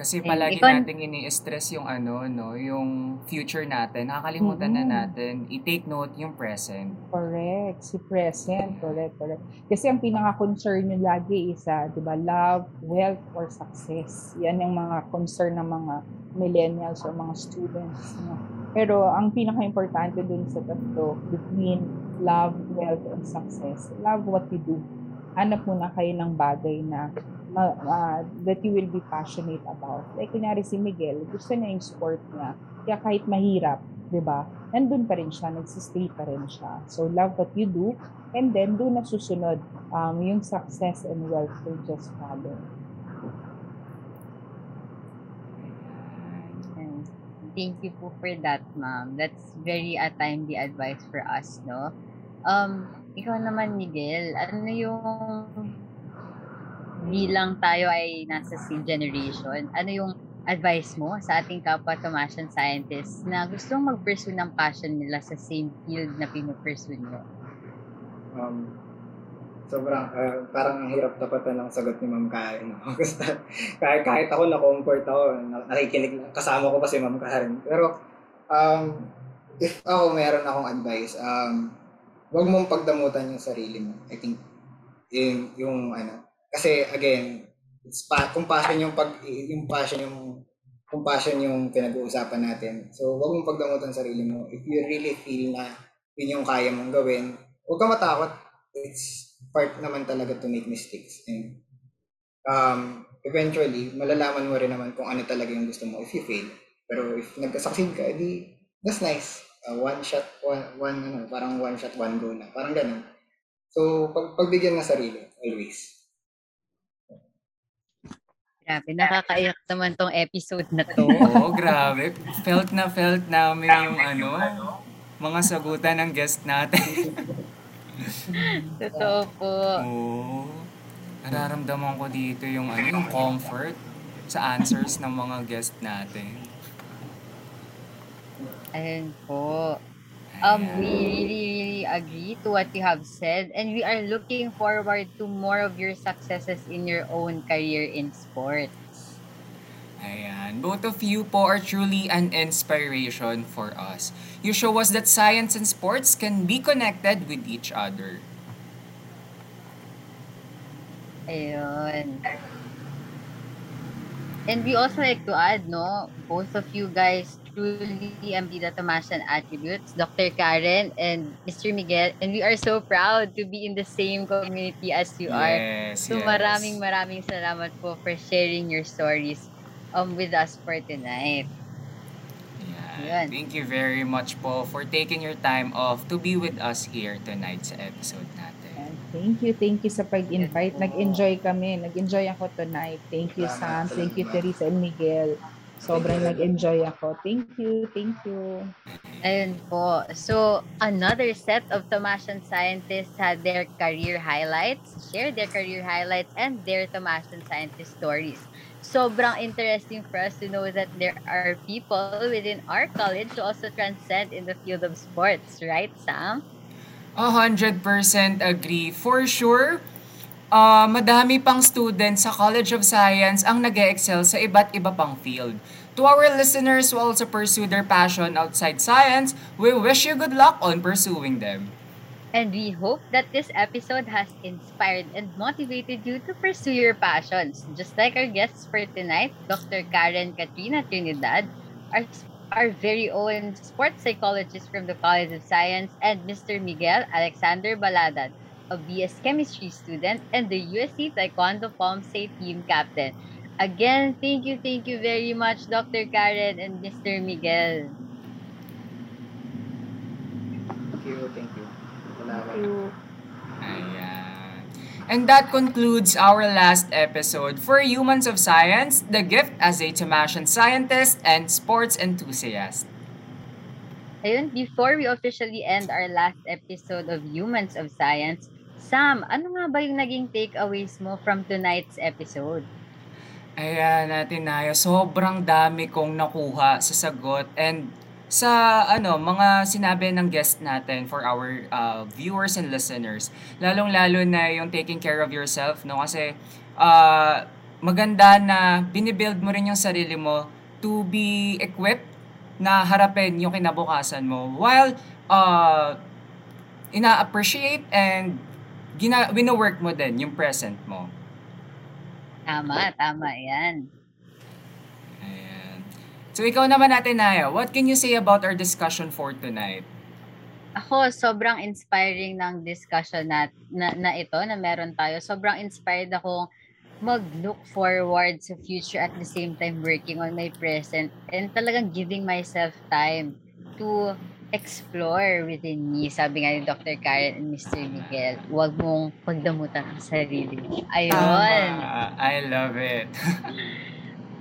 Kasi palagi Ikaw- nating ini-stress yung ano, no, yung future natin. Nakakalimutan na Mm-mm. natin i-take note yung present. Correct. Si present. Correct, correct. Kasi ang pinaka-concern nyo lagi is, ah, di ba, love, wealth, or success. Yan yung mga concern ng mga millennials or mga students. No? Pero ang pinaka-importante dun sa tatlo, between love, wealth, and success, love what you do. Hanap muna kayo ng bagay na ah, that you will be passionate about. Like, kunyari si Miguel, gusto niya yung sport niya. Kaya kahit mahirap, 'di ba? Nandun pa rin siya, nagsistay pa rin siya. So love what you do and then doon na susunod um, yung success and wealth will just follow. And thank you po for that, ma'am. That's very a timely advice for us, no? Um, ikaw naman, Miguel, ano yung bilang tayo ay nasa same generation, ano yung advice mo sa ating kapwa Tomasian scientists na gustong mag-pursue ng passion nila sa same field na pinupursue nyo? Um, sobrang, uh, parang ang hirap tapatan ng sagot ni Ma'am Karen. No? Kahit, kahit ako na-comfort ako, nakikinig, kasama ko pa si Ma'am Karen. Pero, um, if ako meron akong advice, um, wag mong pagdamutan yung sarili mo. I think, yung, yung ano, kasi again, it's pa, kung passion yung pag, yung passion yung, kung passion yung pinag-uusapan natin. So, wag mong pagdamutan sarili mo. If you really feel na yun yung kaya mong gawin, huwag ka matakot. It's part naman talaga to make mistakes. And um, eventually, malalaman mo rin naman kung ano talaga yung gusto mo if you fail. Pero if nagka-succeed ka, edi, that's nice. Uh, one shot, one, one, ano, parang one shot, one go na. Parang ganun. So, pag, pagbigyan ng sarili, always. Grabe, nakakaiyak naman tong episode na to. Oo, grabe. Felt na felt namin yung ano, mga sagutan ng guest natin. Totoo po. Oo. Nararamdaman ko dito yung ano, yung comfort sa answers ng mga guest natin. Ayun po. Um, we really, really agree to what you have said, and we are looking forward to more of your successes in your own career in sports. Ayan. Both of you po are truly an inspiration for us. You show us that science and sports can be connected with each other. Ayun. And we also like to add, no, both of you guys truly embody the Tomasian attributes, Dr. Karen and Mr. Miguel, and we are so proud to be in the same community as you are. Yes, So yes. maraming maraming salamat po for sharing your stories um with us for tonight. Ayan. Thank you very much po for taking your time off to be with us here tonight sa episode natin. And thank you, thank you sa pag-invite. Nag-enjoy kami. Nag-enjoy ako tonight. Thank you, Sam. Thank you, Teresa and Miguel. Sobrang nag-enjoy ako. Thank you, thank you. Ayun po. So, another set of Tomasian scientists had their career highlights, shared their career highlights, and their Tomasian scientist stories. Sobrang interesting for us to know that there are people within our college who also transcend in the field of sports, right, Sam? A hundred percent agree. For sure, ah madami pang students sa College of Science ang nag excel sa iba't iba pang field. To our listeners who also pursue their passion outside science, we wish you good luck on pursuing them. And we hope that this episode has inspired and motivated you to pursue your passions. Just like our guests for tonight, Dr. Karen Katrina Trinidad, our, our very own sports psychologist from the College of Science, and Mr. Miguel Alexander Baladad, a BS chemistry student and the USC Taekwondo Pomse team captain. Again, thank you, thank you very much, Dr. Karen and Mr. Miguel. Thank you, thank you. Salamat. Ayan. And that concludes our last episode for Humans of Science, the gift as a Tomasian scientist and sports enthusiast. Ayun, before we officially end our last episode of Humans of Science, Sam, ano nga ba yung naging takeaways mo from tonight's episode? Ayan natin na sobrang dami kong nakuha sa sagot and sa ano mga sinabi ng guest natin for our uh, viewers and listeners lalong-lalo na yung taking care of yourself no kasi uh, maganda na binibuild mo rin yung sarili mo to be equipped na harapin yung kinabukasan mo while uh, ina-appreciate and gina wino-work mo din yung present mo. Tama, tama yan. So ikaw naman natin, Naya, what can you say about our discussion for tonight? Ako, sobrang inspiring ng discussion na, na, na ito na meron tayo. Sobrang inspired akong mag-look forward sa future at the same time working on my present and talagang giving myself time to explore within me. Sabi nga ni Dr. Karen and Mr. Miguel, huwag mong pagdamutan ang sarili mo. Ayun. Tama. I love it.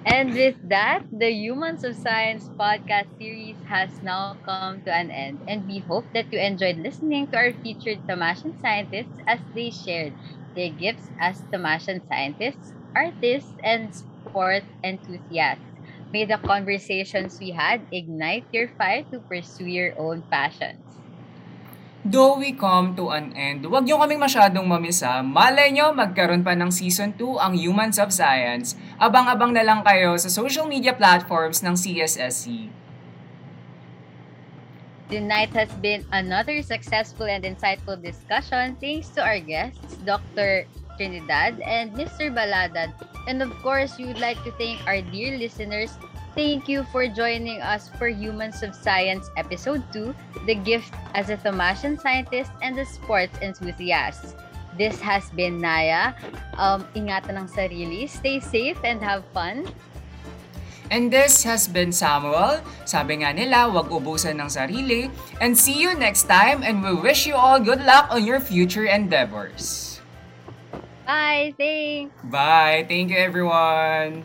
And with that, the Humans of Science podcast series has now come to an end, and we hope that you enjoyed listening to our featured Tamasian scientists as they shared their gifts as Tamasian scientists, artists, and sport enthusiasts. May the conversations we had ignite your fire to pursue your own passions. Though we come to an end, huwag niyo kaming masyadong mamisa. Malay nyo, magkaroon pa ng Season 2 ang Humans of Science. Abang-abang na lang kayo sa social media platforms ng CSSC. Tonight has been another successful and insightful discussion thanks to our guests, Dr. Trinidad and Mr. Baladan. And of course, we would like to thank our dear listeners. Thank you for joining us for Humans of Science Episode 2, The Gift as a Thomasian Scientist and a Sports Enthusiast. This has been Naya. Um, ingatan ng sarili, stay safe and have fun. And this has been Samuel. Sabi nga nila, huwag ubusan ng sarili. And see you next time and we wish you all good luck on your future endeavors. Bye! Thanks! Bye! Thank you everyone!